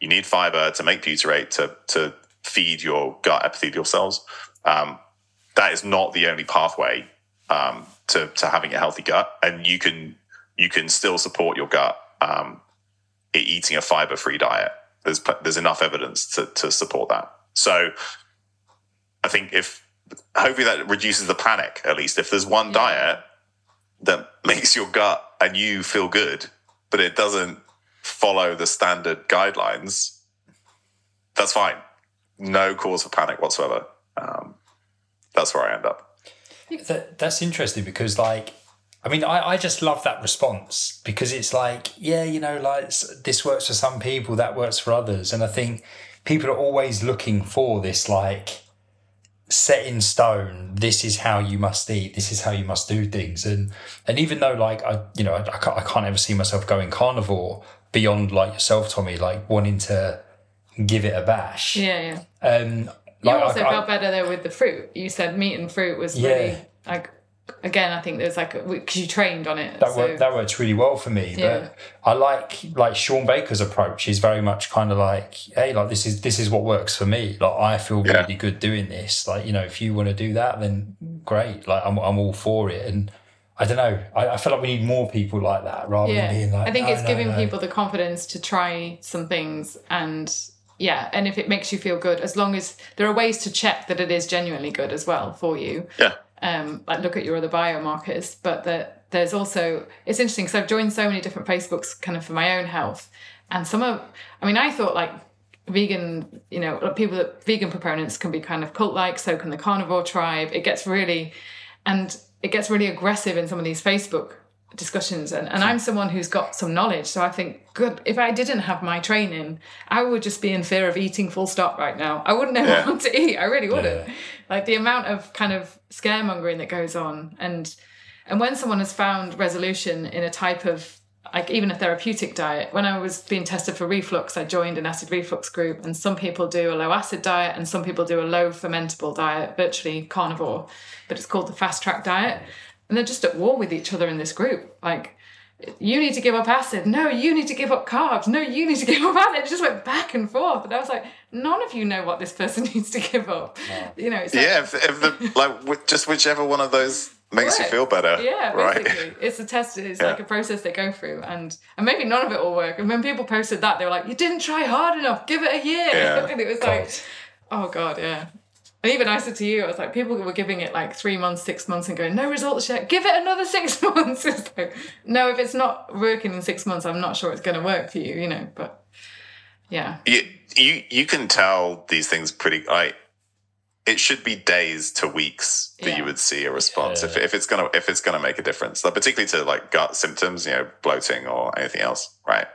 You need fiber to make butyrate to to feed your gut epithelial cells. Um, that is not the only pathway um, to to having a healthy gut, and you can you can still support your gut um, eating a fiber free diet. There's there's enough evidence to to support that. So I think if hopefully that reduces the panic at least. If there's one Yeah. diet that makes your gut and you feel good, but it doesn't follow the standard guidelines, that's fine. No cause for panic whatsoever. Um, that's where I end up. That, that's interesting because, like, I mean, I, I just love that response because it's like, yeah, you know, like this works for some people, that works for others. And I think people are always looking for this, like, set in stone, this is how you must eat, this is how you must do things. And and even though, like, I, you know, I, I, can't, I can't ever see myself going carnivore beyond, like, yourself, Tommy, like, wanting to give it a bash. Yeah, yeah. Um, You like, also I- I- felt better though with the fruit. You said meat and fruit was Yeah. really like. Again, I think there's like because you trained on it. that so, worked that works really well for me. Yeah. But I like like Shawn Baker's approach. He's very much kind of like, hey, like this is this is what works for me. Like I feel Yeah. really good doing this. Like you know, if you want to do that, then great. Like I'm I'm all for it. And I don't know. I, I feel like we need more people like that rather yeah, than being like. I think "No, it's no, giving no." people the confidence to try some things and yeah, and if it makes you feel good, as long as there are ways to check that it is genuinely good as well for you. Yeah. um, like look at your other biomarkers, but that there's also it's interesting because I've joined so many different Facebooks kind of for my own health, and some of I mean I thought like vegan you know people that vegan proponents can be kind of cult like so can the carnivore tribe it gets really and it gets really aggressive in some of these Facebook discussions and, and I'm someone who's got some knowledge so I think good if I didn't have my training I would just be in fear of eating full stop right now I wouldn't ever Yeah. want to eat I really wouldn't Yeah. like the amount of kind of scaremongering that goes on and and when someone has found resolution in a type of like even a therapeutic diet when I was being tested for reflux I joined an acid reflux group and some people do a low acid diet and some people do a low fermentable diet virtually carnivore but it's called the fast track diet and they're just at war with each other in this group like you need to give up acid. No, you need to give up carbs. No, you need to give up acid. It just went back and forth. And I was like, none of you know what this person needs to give up. You know, it's like, Yeah, if, if the like just whichever one of those makes you feel better. Yeah, right. basically. It's a test, it's Yeah. like a process they go through. And and maybe none of it will work. And when people posted that, they were like, You didn't try hard enough, give it a year. Yeah. and it was like, Oh god, yeah. And even I said to you, I was like, people were giving it like three months, six months and going, no results yet, give it another six months. It's like, no, if it's not working in six months, I'm not sure it's gonna work for you, you know, but yeah. You, you you can tell these things pretty like it should be days to weeks that Yeah. you would see a response if, if it's gonna if it's gonna make a difference like particularly to like gut symptoms you know bloating or anything else right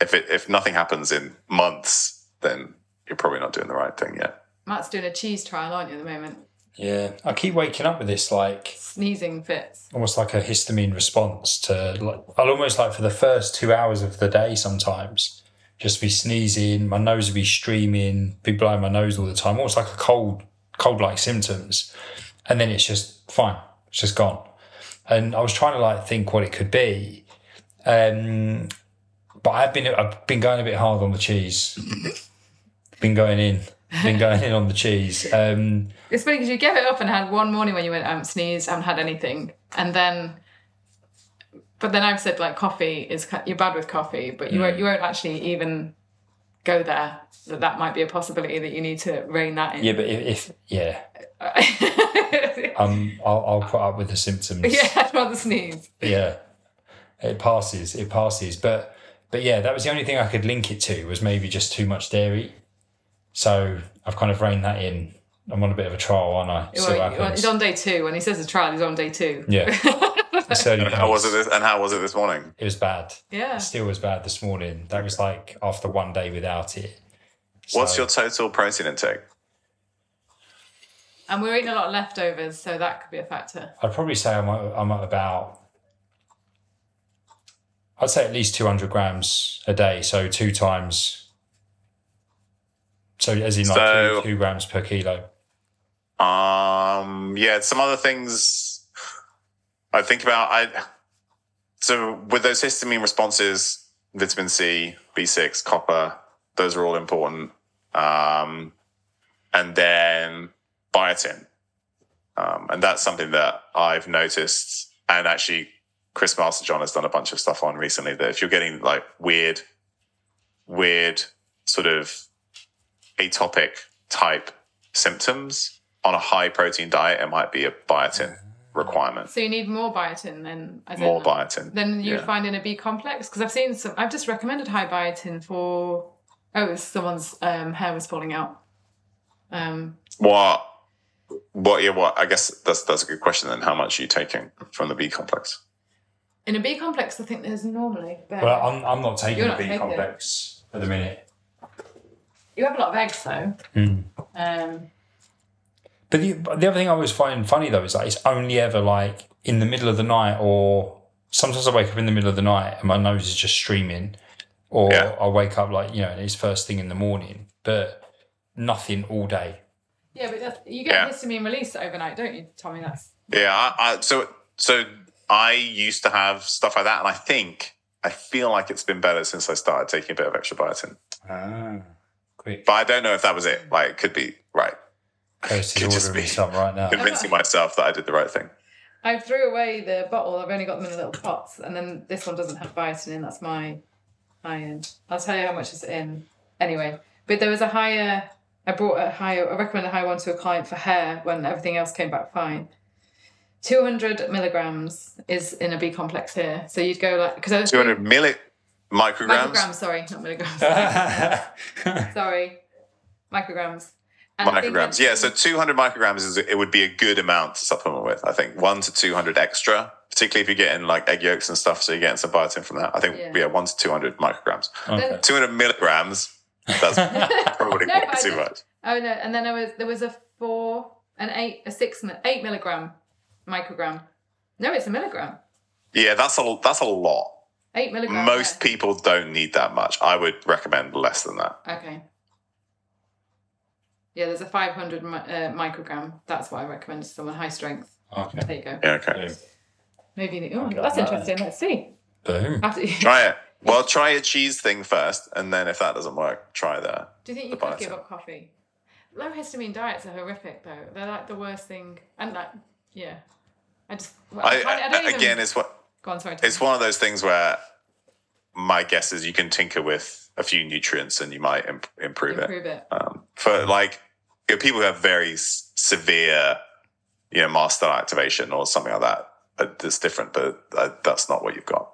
if it if nothing happens in months then you're probably not doing the right thing yet Matt's doing a cheese trial, aren't you, at the moment? Yeah, I keep waking up with this like Sneezing fits. almost like a histamine response to like I'll almost like for the first two hours of the day sometimes just be sneezing, my nose will be streaming, be blowing my nose all the time, almost like a cold cold like symptoms, and then it's just fine, it's just gone. And I was trying to like think what it could be, um, but I've been I've been going a bit hard on the cheese, been going in, been going in on the cheese. Um, It's funny because you gave it up and had one morning when you went, I haven't sneezed, I haven't had anything. And then, but then I've said like coffee is, you're bad with coffee, but you, won't, you won't actually even go there. That that might be a possibility that you need to rein that in. yeah, but if, if yeah, um, I'll, I'll put up with the symptoms. yeah, I'd rather sneeze. Yeah. It passes. It passes. But but yeah, that was the only thing I could link it to was maybe just too much dairy. So I've kind of reined that in. I'm on a bit of a trial, aren't I? See Well, what he's on day two. When he says a trial, he's on day two. Yeah. And how was it this, and how was it this morning It was bad. Yeah. It still was bad this morning. That was like after one day without it. what's your total protein intake And we're eating a lot of leftovers, so that could be a factor. I'd probably say I'm at, I'm at about. I'd say at least 200 grams a day. So two times. So as in like So- two, two grams per kilo. Um, yeah, some other things I think about. I so with those histamine responses, vitamin C, B6, copper, those are all important. Um, and then biotin, um, and that's something that I've noticed. And actually, Chris Masterjohn has done a bunch of stuff on recently. That if you're getting like weird, weird sort of atopic type symptoms on a high protein diet, it might be a biotin requirement. So you need more biotin than as in- More biotin. than you'd Yeah. find in a B complex because I've seen some. I've just recommended high biotin for. Oh, it was someone's um, hair was falling out. Um, What? What? Yeah. What? I guess that's that's a good question. Then, how much are you taking from the B complex? in a B complex, I think there's normally. But Well, I'm, I'm not taking You're the B it. complex at the minute. You have a lot of eggs though. Hmm. Um, But the, the other thing I always find funny though is that it's only ever like in the middle of the night, or sometimes I wake up in the middle of the night and my nose is just streaming, or Yeah. I wake up like you know and it's first thing in the morning, but nothing all day. yeah, but that's, you get Yeah. histamine release overnight, don't you, Tommy? That's Yeah. I, I, so so I used to have stuff like that, and I think I feel like it's been better since I started taking a bit of extra biotin. Ah, quick. But I don't know if that was it. Like, it could be right. Coast Could just be. some right now. Convincing myself that I did the right thing. I threw away the bottle. I've only got them in little pots, and then this one doesn't have biotin in. That's my iron. I'll tell you how much is in anyway. But there was a higher. I brought a higher. I recommend a higher one to a client for hair when everything else came back fine. Two hundred milligrams is in a B complex here. So you'd go like because I Two hundred milli micrograms. micrograms. Sorry, not milligrams. sorry, micrograms. And Micrograms. Yeah, so 200 micrograms is it would be a good amount to supplement with. I think one to 200 extra particularly if you're getting like egg yolks and stuff. So you're getting some biotin from that. I think Yeah. yeah, one to two hundred micrograms. Okay. Two hundred milligrams. That's probably No, way but I too just- much. Oh no! And then there was there was a four, an eight, a six, mi- eight milligram microgram. No, it's a milligram. Yeah, that's a that's a lot. Eight milligram. Most people don't need that much. I would recommend less than that. Okay. Yeah, there's a 500 mi- uh, microgram. That's what I recommend to someone high strength. Okay. There you go. Yeah, okay. Boom. Maybe. Oh, Okay, that's no. interesting. Let's see. Boom. After, Try it. Well, try a cheese thing first, and then if that doesn't work, try the. Do you think you The could give up coffee? Low histamine diets are horrific, though. They're like the worst thing. And like, yeah. I just. Well, I, can't- I, don't even- again, it's what Go on, sorry. Tom. it's one of those things where my guess is you can tinker with a few nutrients and you might imp- improve, it. Improve it. Um, for like you know, people who have very s- severe, you know, mast cell activation or something like that, uh, it's different, but uh, that's not what you've got.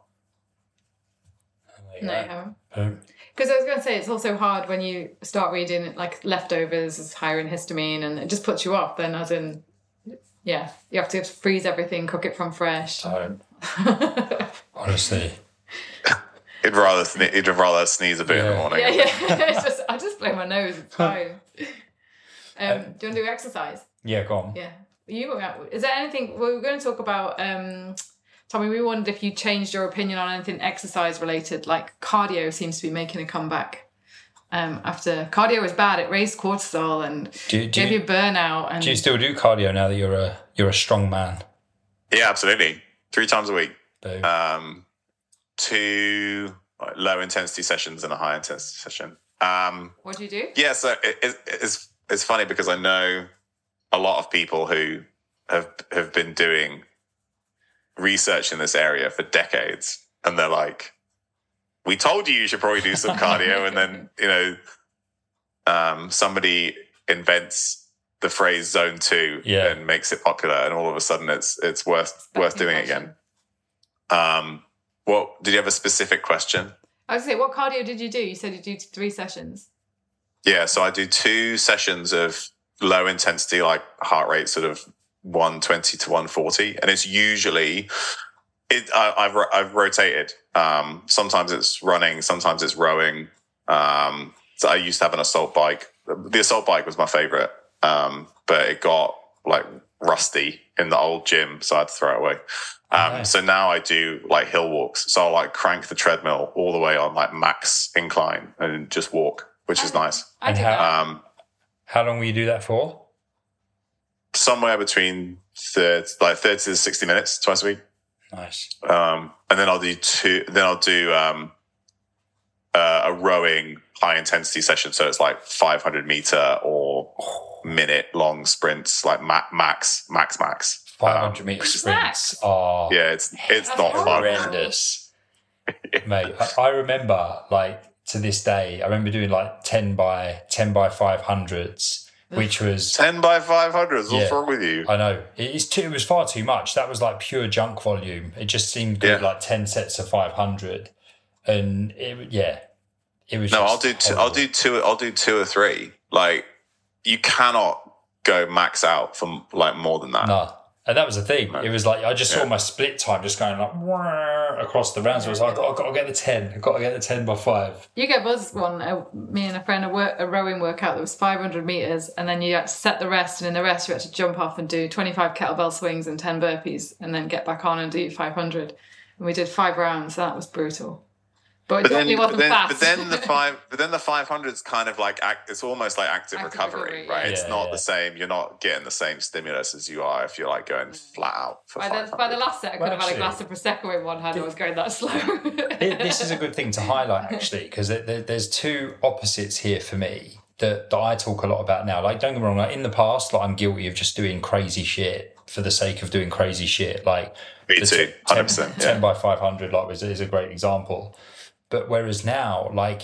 You No, go. you haven't. Boom. Because I was going to say, it's also hard when you start reading like leftovers is higher in histamine and it just puts you off. Then, as in, yeah, you have to freeze everything, cook it from fresh. Don't. Yeah, Honestly. He'd rather sne- he'd rather sneeze a bit in the morning. yeah. yeah. it's just, I just blow my nose. It's fine. Um, do you want to do exercise? Yeah, go on. Yeah. You is there anything we were going to talk about? Um, Tommy, we wondered if you changed your opinion on anything exercise related. Like cardio seems to be making a comeback. Um, after cardio was bad, it raised cortisol and Do, you- do, gave you, you burnout. And do you still do cardio now that you're a you're a strong man? Yeah, absolutely. Three times a week. Um, two like, low intensity sessions and a high intensity session. Um, what do you do? yeah, so it, it, it's it's funny because I know a lot of people who have have been doing research in this area for decades, and they're like, "We told you you should probably do some cardio," and then you know, um, somebody invents the phrase "zone two Yeah. and makes it popular, and all of a sudden it's it's worth Back worth doing it again. Um, what did you have a specific question? I was going say, what cardio did you do? You said you do three sessions. Yeah, so I do two sessions of low intensity, like heart rate, sort of 120 to 140, and it's usually it. I, I've I've rotated. Um, sometimes it's running, sometimes it's rowing. Um, so I used to have an assault bike. The assault bike was my favorite, um, but it got like rusty in the old gym, so I had to throw it away. Um, Nice. So now I do like hill walks. So I'll like crank the treadmill all the way on like max incline and just walk, which is nice. I And did how- Um, How long will you do that for? somewhere between 30, like 30 to 60 minutes twice a week. Nice. Um, and then I'll do two, then I'll do um, uh, a rowing high intensity session. So it's like 500 meter or minute long sprints, like ma- max, max, max. 500 Um, hundred meter which is sprints are yeah, it's it's That's not fun. horrible. horrendous, mate. I, I remember, like to this day, I remember doing like ten by ten by five hundreds, which was 10 by 500. What's Yeah. wrong with you? I know it's too, it was far too much. That was like pure junk volume. It just seemed good, Yeah. like ten sets of five hundred, and it yeah, it was. No, just I'll do two, I'll do two. I'll do two or three. Like you cannot go max out for like more than that. No. And that was the thing. It was like I just saw Yeah. my split time just going like across the rounds. I was like, oh, I've got to get the ten. I've got to get the ten by five. You gave us one, uh, me and a friend, a, work, a rowing workout that was 500 meters, and then you had to set the rest, and in the rest, you had to jump off and do 25 kettlebell swings and 10 burpees, and then get back on and do 500. And we did five rounds. That was brutal. But But then, but then, but then the five, but then the five hundred is kind of like act. It's almost like active, Active recovery, recovery, right? yeah. It's Yeah, not yeah. the same. You're not getting the same stimulus as you are if you're like going mm. flat out for by, the, by the last set, I could Well, have had a glass of Prosecco in one hand. I was going that slow. Thi- this is a good thing to highlight actually because there, there's two opposites here for me that, that I talk a lot about now. Like, don't get me wrong. Like in the past, like I'm guilty of just doing crazy shit for the sake of doing crazy shit. Like Me too, 100%, 10, yeah. 10 by 500 like was is a great example but whereas now like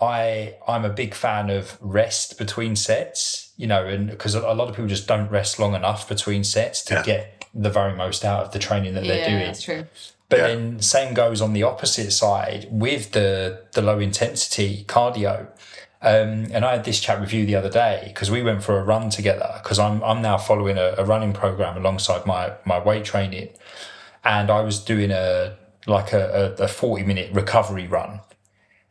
i i'm a big fan of rest between sets you know and because a lot of people just don't rest long enough between sets to Yeah. get the very most out of the training that they're yeah, doing that's true. but Yeah. then same goes on the opposite side with the the low intensity cardio. Um, and I had this chat with you the other day because we went for a run together because I'm I'm now following a, a running program alongside my my weight training. and I was doing a like a, a, a 40 minute recovery run.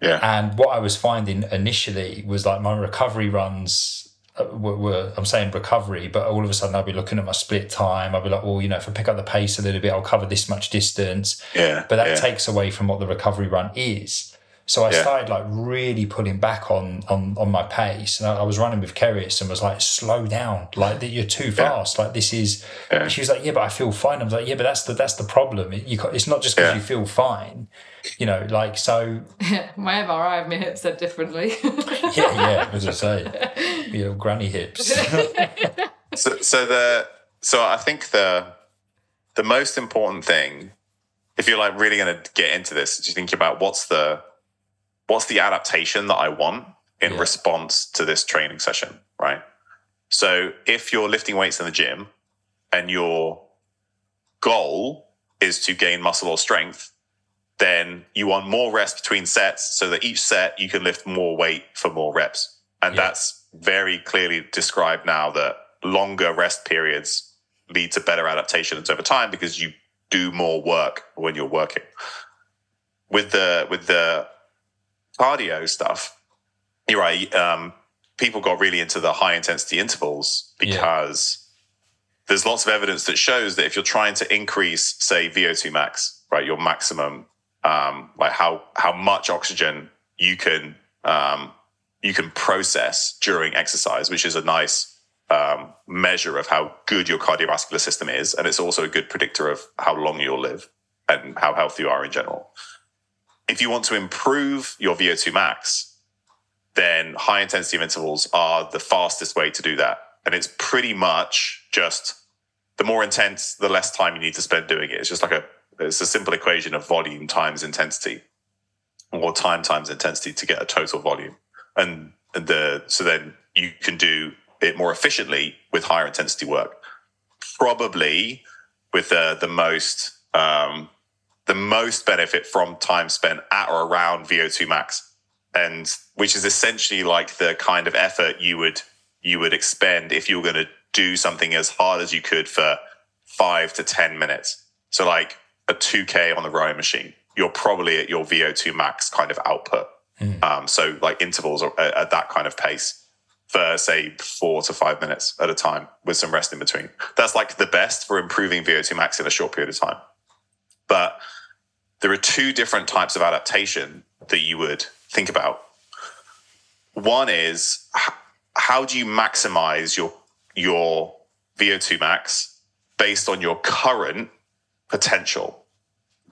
Yeah. And what I was finding initially was like my recovery runs uh, were, were, I'm saying recovery, but all of a sudden I'll be looking at my split time. I'll be like, well, you know, if I pick up the pace a little bit, I'll cover this much distance. Yeah. But that yeah. takes away from what the recovery run is. So I Yeah. started like really pulling back on on on my pace, and I, I was running with Keris and was like, "Slow down! Like that, you're too fast! Like this is." Yeah. She was like, "Yeah, but I feel fine." I was like, "Yeah, but that's the that's the problem. It, you it's not just because Yeah. you feel fine, you know. Like so, My MRI of my hip said differently. yeah, yeah. As I say, you know, granny hips. so, so the so I think the the most important thing, if you're like really going to get into this, is you think about what's the what's the adaptation that I want in Yeah. response to this training session, right? So if you're lifting weights in the gym and your goal is to gain muscle or strength, then you want more rest between sets so that each set you can lift more weight for more reps. And Yeah. that's very clearly described now that longer rest periods lead to better adaptations over time because you do more work when you're working. With the with the cardio stuff, you're right. Um, people got really into the high intensity intervals Yeah. because there's lots of evidence that shows that if you're trying to increase, say, VO2 max, right, your maximum, um, like how how much oxygen you can um, you can process during exercise, which is a nice um, measure of how good your cardiovascular system is, and it's also a good predictor of how long you'll live and how healthy you are in general. If you want to improve your VO2 max, then high intensity intervals are the fastest way to do that. And it's pretty much just the more intense, the less time you need to spend doing it. It's just like a it's a simple equation of volume times intensity, or time times intensity to get a total volume. And the so then you can do it more efficiently with higher intensity work. Probably with the the most um, the most benefit from time spent at or around VO2 max and which is essentially like the kind of effort you would you would expend if you were going to do something as hard as you could for five to ten minutes. So like a 2k on the rowing machine, you're probably at your VO2 max kind of output. Um, so like intervals are at, at that kind of pace for say four to five minutes at a time with some rest in between. That's like the best for improving VO2 max in a short period of time. But there are two different types of adaptation that you would think about. One is how do you maximize your your VO2 max based on your current potential?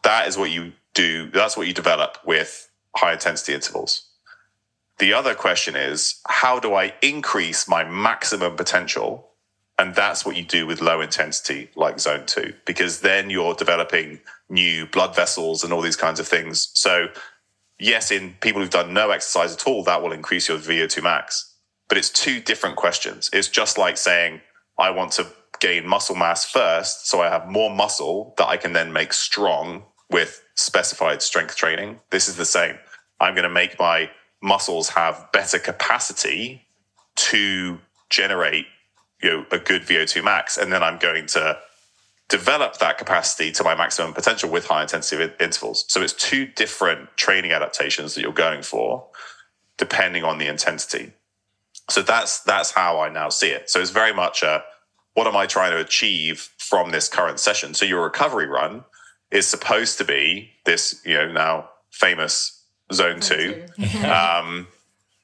That is what you do. That's what you develop with high intensity intervals. The other question is how do I increase my maximum potential? And that's what you do with low intensity, like zone two, because then you're developing new blood vessels and all these kinds of things. So, yes, in people who've done no exercise at all, that will increase your VO2 max. But it's two different questions. It's just like saying, I want to gain muscle mass first, so I have more muscle that I can then make strong with specified strength training. This is the same. I'm going to make my muscles have better capacity to generate you know a good VO2 max, and then I'm going to develop that capacity to my maximum potential with high intensity intervals. So it's two different training adaptations that you're going for, depending on the intensity. So that's that's how I now see it. So it's very much a what am I trying to achieve from this current session? So your recovery run is supposed to be this, you know, now famous zone two um,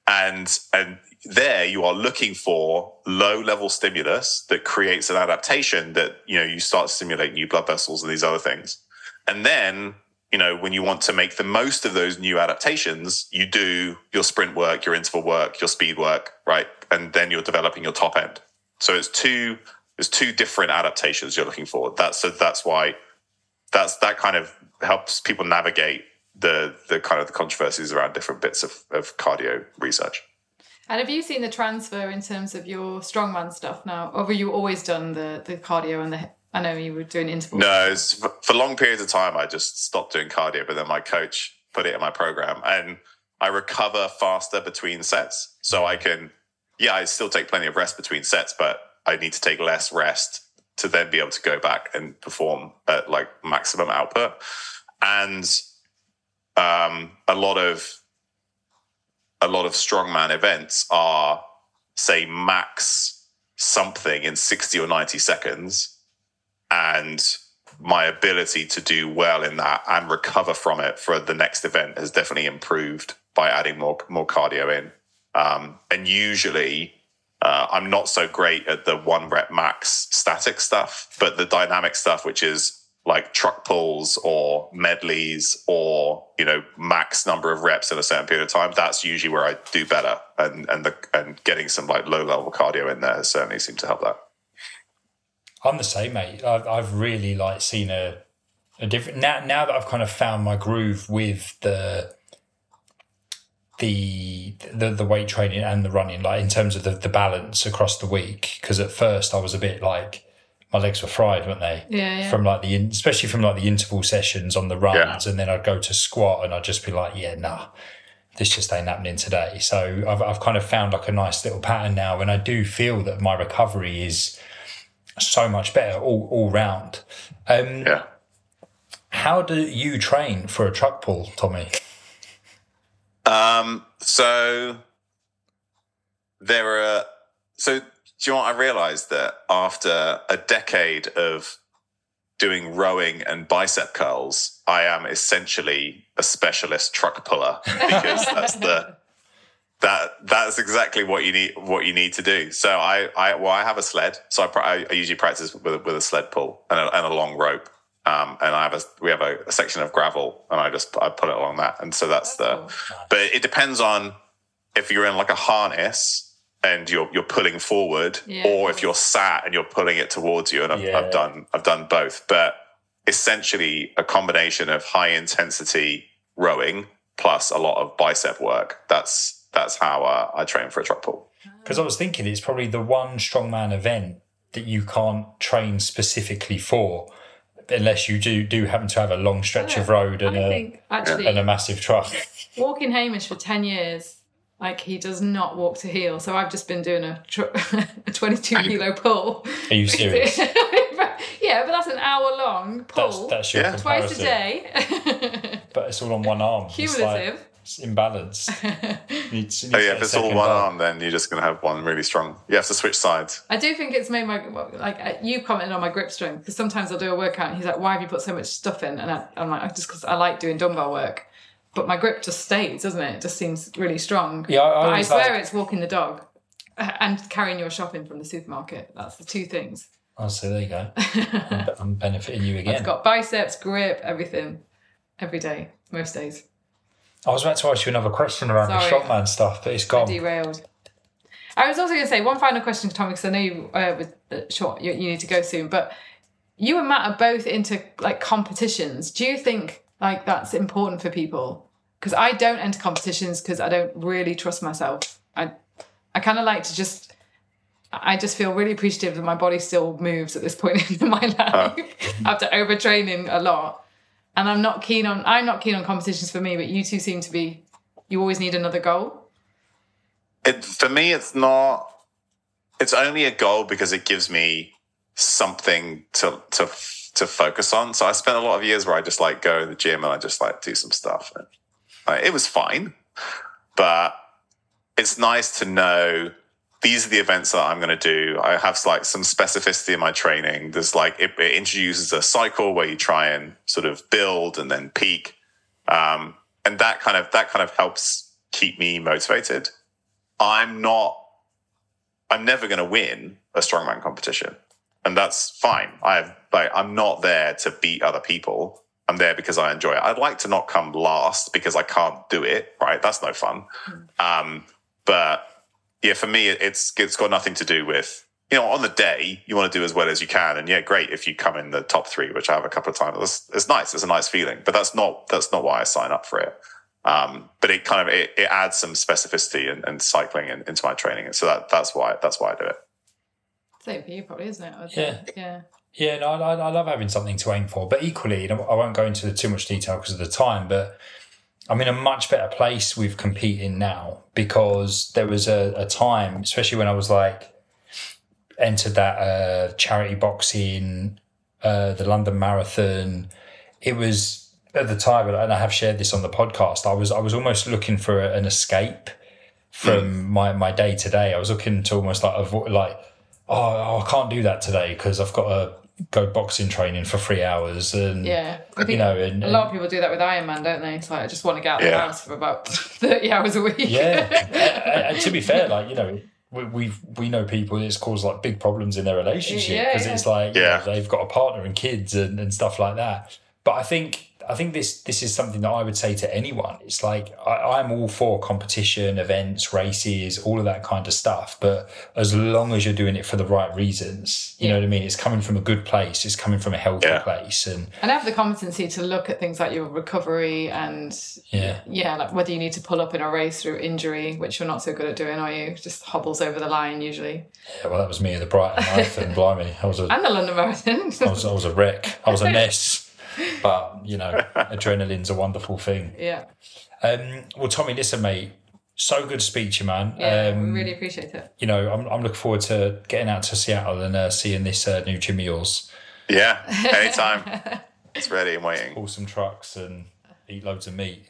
and and there you are looking for low level stimulus that creates an adaptation that you know you start to stimulate new blood vessels and these other things. And then you know when you want to make the most of those new adaptations you do your sprint work your interval work your speed work right? And then you're developing your top end. So it's two it's two different adaptations you're looking for. That's so that's why that's that kind of helps people navigate the the kind of the controversies around different bits of, of cardio research. And have you seen the transfer in terms of your strongman stuff now? Or have you always done the, the cardio and the. I know you were doing intervals. No, for long periods of time, I just stopped doing cardio, but then my coach put it in my program, and I recover faster between sets. So I can, yeah, I still take plenty of rest between sets, but I need to take less rest to then be able to go back and perform at like maximum output. And um, a lot of a lot of strongman events are say max something in 60 or 90 seconds. And my ability to do well in that and recover from it for the next event has definitely improved by adding more more cardio in. Um, and usually uh, i'm not so great at the one rep max static stuff but the dynamic stuff which is like truck pulls or medleys or you know max number of reps in a certain period of time that's usually where i do better and and the and getting some like low level cardio in there certainly seemed to help that I'm the same, mate. I've, I've really like seen a a different now. Now that I've kind of found my groove with the the the, the weight training and the running, like in terms of the, the balance across the week. Because at first I was a bit like my legs were fried, weren't they? Yeah, yeah. From like the in- especially from like the interval sessions on the runs, and then I'd go to squat and I'd just be like, yeah, nah. This just ain't happening today. So I've, I've kind of found like a nice little pattern now, and I do feel that my recovery is so much better all, all round. Um, yeah How do you train for a truck pull, Tommy? Um, so there are so do you know what I realized that after a decade of doing rowing and bicep curls, I am essentially a specialist truck puller because that's the that that's exactly what you need what you need to do. So I I well I have a sled, so I, I, usually practice with with a sled pull and a, and a long rope. Um, and I have a we have a, a section of gravel, and I just I put it along that, and so that's, the. cool. But it depends on if you're in like a harness and you're you're pulling forward, Yeah. or if you're sat and you're pulling it towards you. And I've, Yeah. I've done I've done both, but essentially a combination of high intensity rowing plus a lot of bicep work. That's that's how uh, I train for a truck pull. Because I was thinking it's probably the one strongman event that you can't train specifically for, unless you do do happen to have a long stretch of road and I a think actually and a massive truck. walking Hamish for 10 years, like he does not walk to heel. So I've just been doing a, tr- a 22 kilo pull. Are you serious? yeah, but that's an hour long That's pull that's your Yeah. twice a day. But it's all on one arm. It's like- Cumulative. It's imbalanced. You need to- you Oh yeah, if it's all one arm. arm, then you're just going to have one really strong. You have to switch sides. I do think it's made my like uh, you commented on my grip strength because sometimes I'll do a workout and he's like, "Why have you put so much stuff in?" And I, I'm like, "Just because I like doing dumbbell work." But my grip just stays, doesn't it? It just seems really strong. Yeah, I- I but I swear like- it's walking the dog and carrying your shopping from the supermarket. That's the two things. Oh, so there you go. I'm, I'm benefiting you again. I've got biceps, grip, everything, every day, most days. I was about to ask you another question around the Sorry. strongman stuff, but it's gone. Derailed. I was also going to say one final question to Tommy because I know you uh, with uh, short you, you need to go soon, but you and Matt are both into like competitions. Do you think like that's important for people? Because I don't enter competitions because I don't really trust myself. I I kind of like to just. I just feel really appreciative that my body still moves at this point in my life uh. after overtraining a lot, and I'm not keen on. I'm not keen on competitions for me, but you two seem to be. You always need another goal. It for me, it's not. It's only a goal because it gives me something to to to focus on. So I spent a lot of years where I just like go to the gym and I just like do some stuff. And like, it was fine, but it's nice to know these are the events that I'm going to do. I have like some specificity in my training. There's like it, it introduces a cycle where you try and sort of build and then peak, um, and that kind of that kind of helps keep me motivated. I'm not. I'm never going to win a strongman competition, and that's fine. I have like I'm not there to beat other people. I'm there because I enjoy it. I'd like to not come last because I can't do it. Right? That's no fun. Um, but yeah, for me, it- it's it's got nothing to do with you know on the day you want to do as well as you can, and yeah, great if you come in the top three, which I have a couple of times. It's, it's nice. It's a nice feeling, but that's not that's not why I sign up for it. Um, but it kind of it, it adds some specificity and, and cycling in, into my training, and so that that's why that's why I do it. Same for you, probably, isn't it? Yeah. say. Yeah. Yeah, no, I, I love having something to aim for. But equally, I won't go into too much detail because of the time, but I'm in a much better place with competing now because there was a, a time, especially when I was like entered that uh, charity boxing, uh, the London Marathon. It was at the time, and I have shared this on the podcast. I was I was almost looking for an escape from my my day to day. I was looking to almost like avoid like oh, oh I can't do that today because I've got to go boxing training for three hours and Yeah, I you know and, a lot of people do that with Ironman, don't they? It's like I just want to get out of the house for about thirty hours a week. yeah and, and to be fair like you know we we we know people it's caused like big problems in their relationship because yeah. it's like you Yeah. know, they've got a partner and kids and, and stuff like that but i think i think this this is something that i would say to anyone it's like I, i'm all for competition events races all of that kind of stuff but as long as you're doing it for the right reasons you know what i mean it's coming from a good place it's coming from a healthy Yeah. place and and have the competency to look at things like your recovery and yeah yeah, like whether you need to pull up in a race through injury, which you're not so good at doing, are you? Just hobbles over the line usually, yeah well that was me at the brighton marathon blimey i was a and the London Marathon. I was, I was a wreck. I was a mess. But, you know, adrenaline's a wonderful thing. yeah, Um, well, Tommy, listen, mate, so good to speak to you, man. yeah, um, we really appreciate it. You know, I'm, I'm looking forward to getting out to Seattle and uh, seeing this uh, new gym of yours. Yeah, anytime. it's ready and waiting. Pull some trucks and eat loads of meat.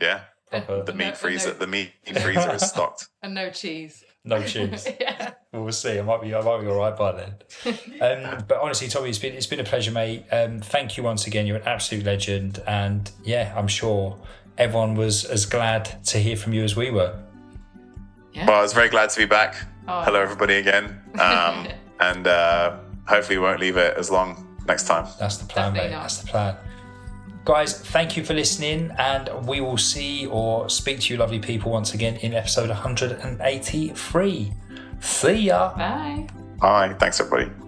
Yeah, Proper, the No- meat freezer. no- The meat freezer is stocked. And no cheese. No cheese. yeah. Well, we'll see. I might be, I might be all right by then. Um, but honestly, Tommy, it's been it's been a pleasure, mate. Um, thank you once again. You're an absolute legend, and yeah, I'm sure everyone was as glad to hear from you as we were. Yeah. Well, I was very glad to be back. Oh. Hello, everybody, again. Um, and uh, hopefully, we won't leave it as long next time. That's the plan, Definitely mate. not. That's the plan. Guys, thank you for listening, and we will see or speak to you, lovely people, once again in episode 183. See ya. Bye. Bye. Thanks, everybody.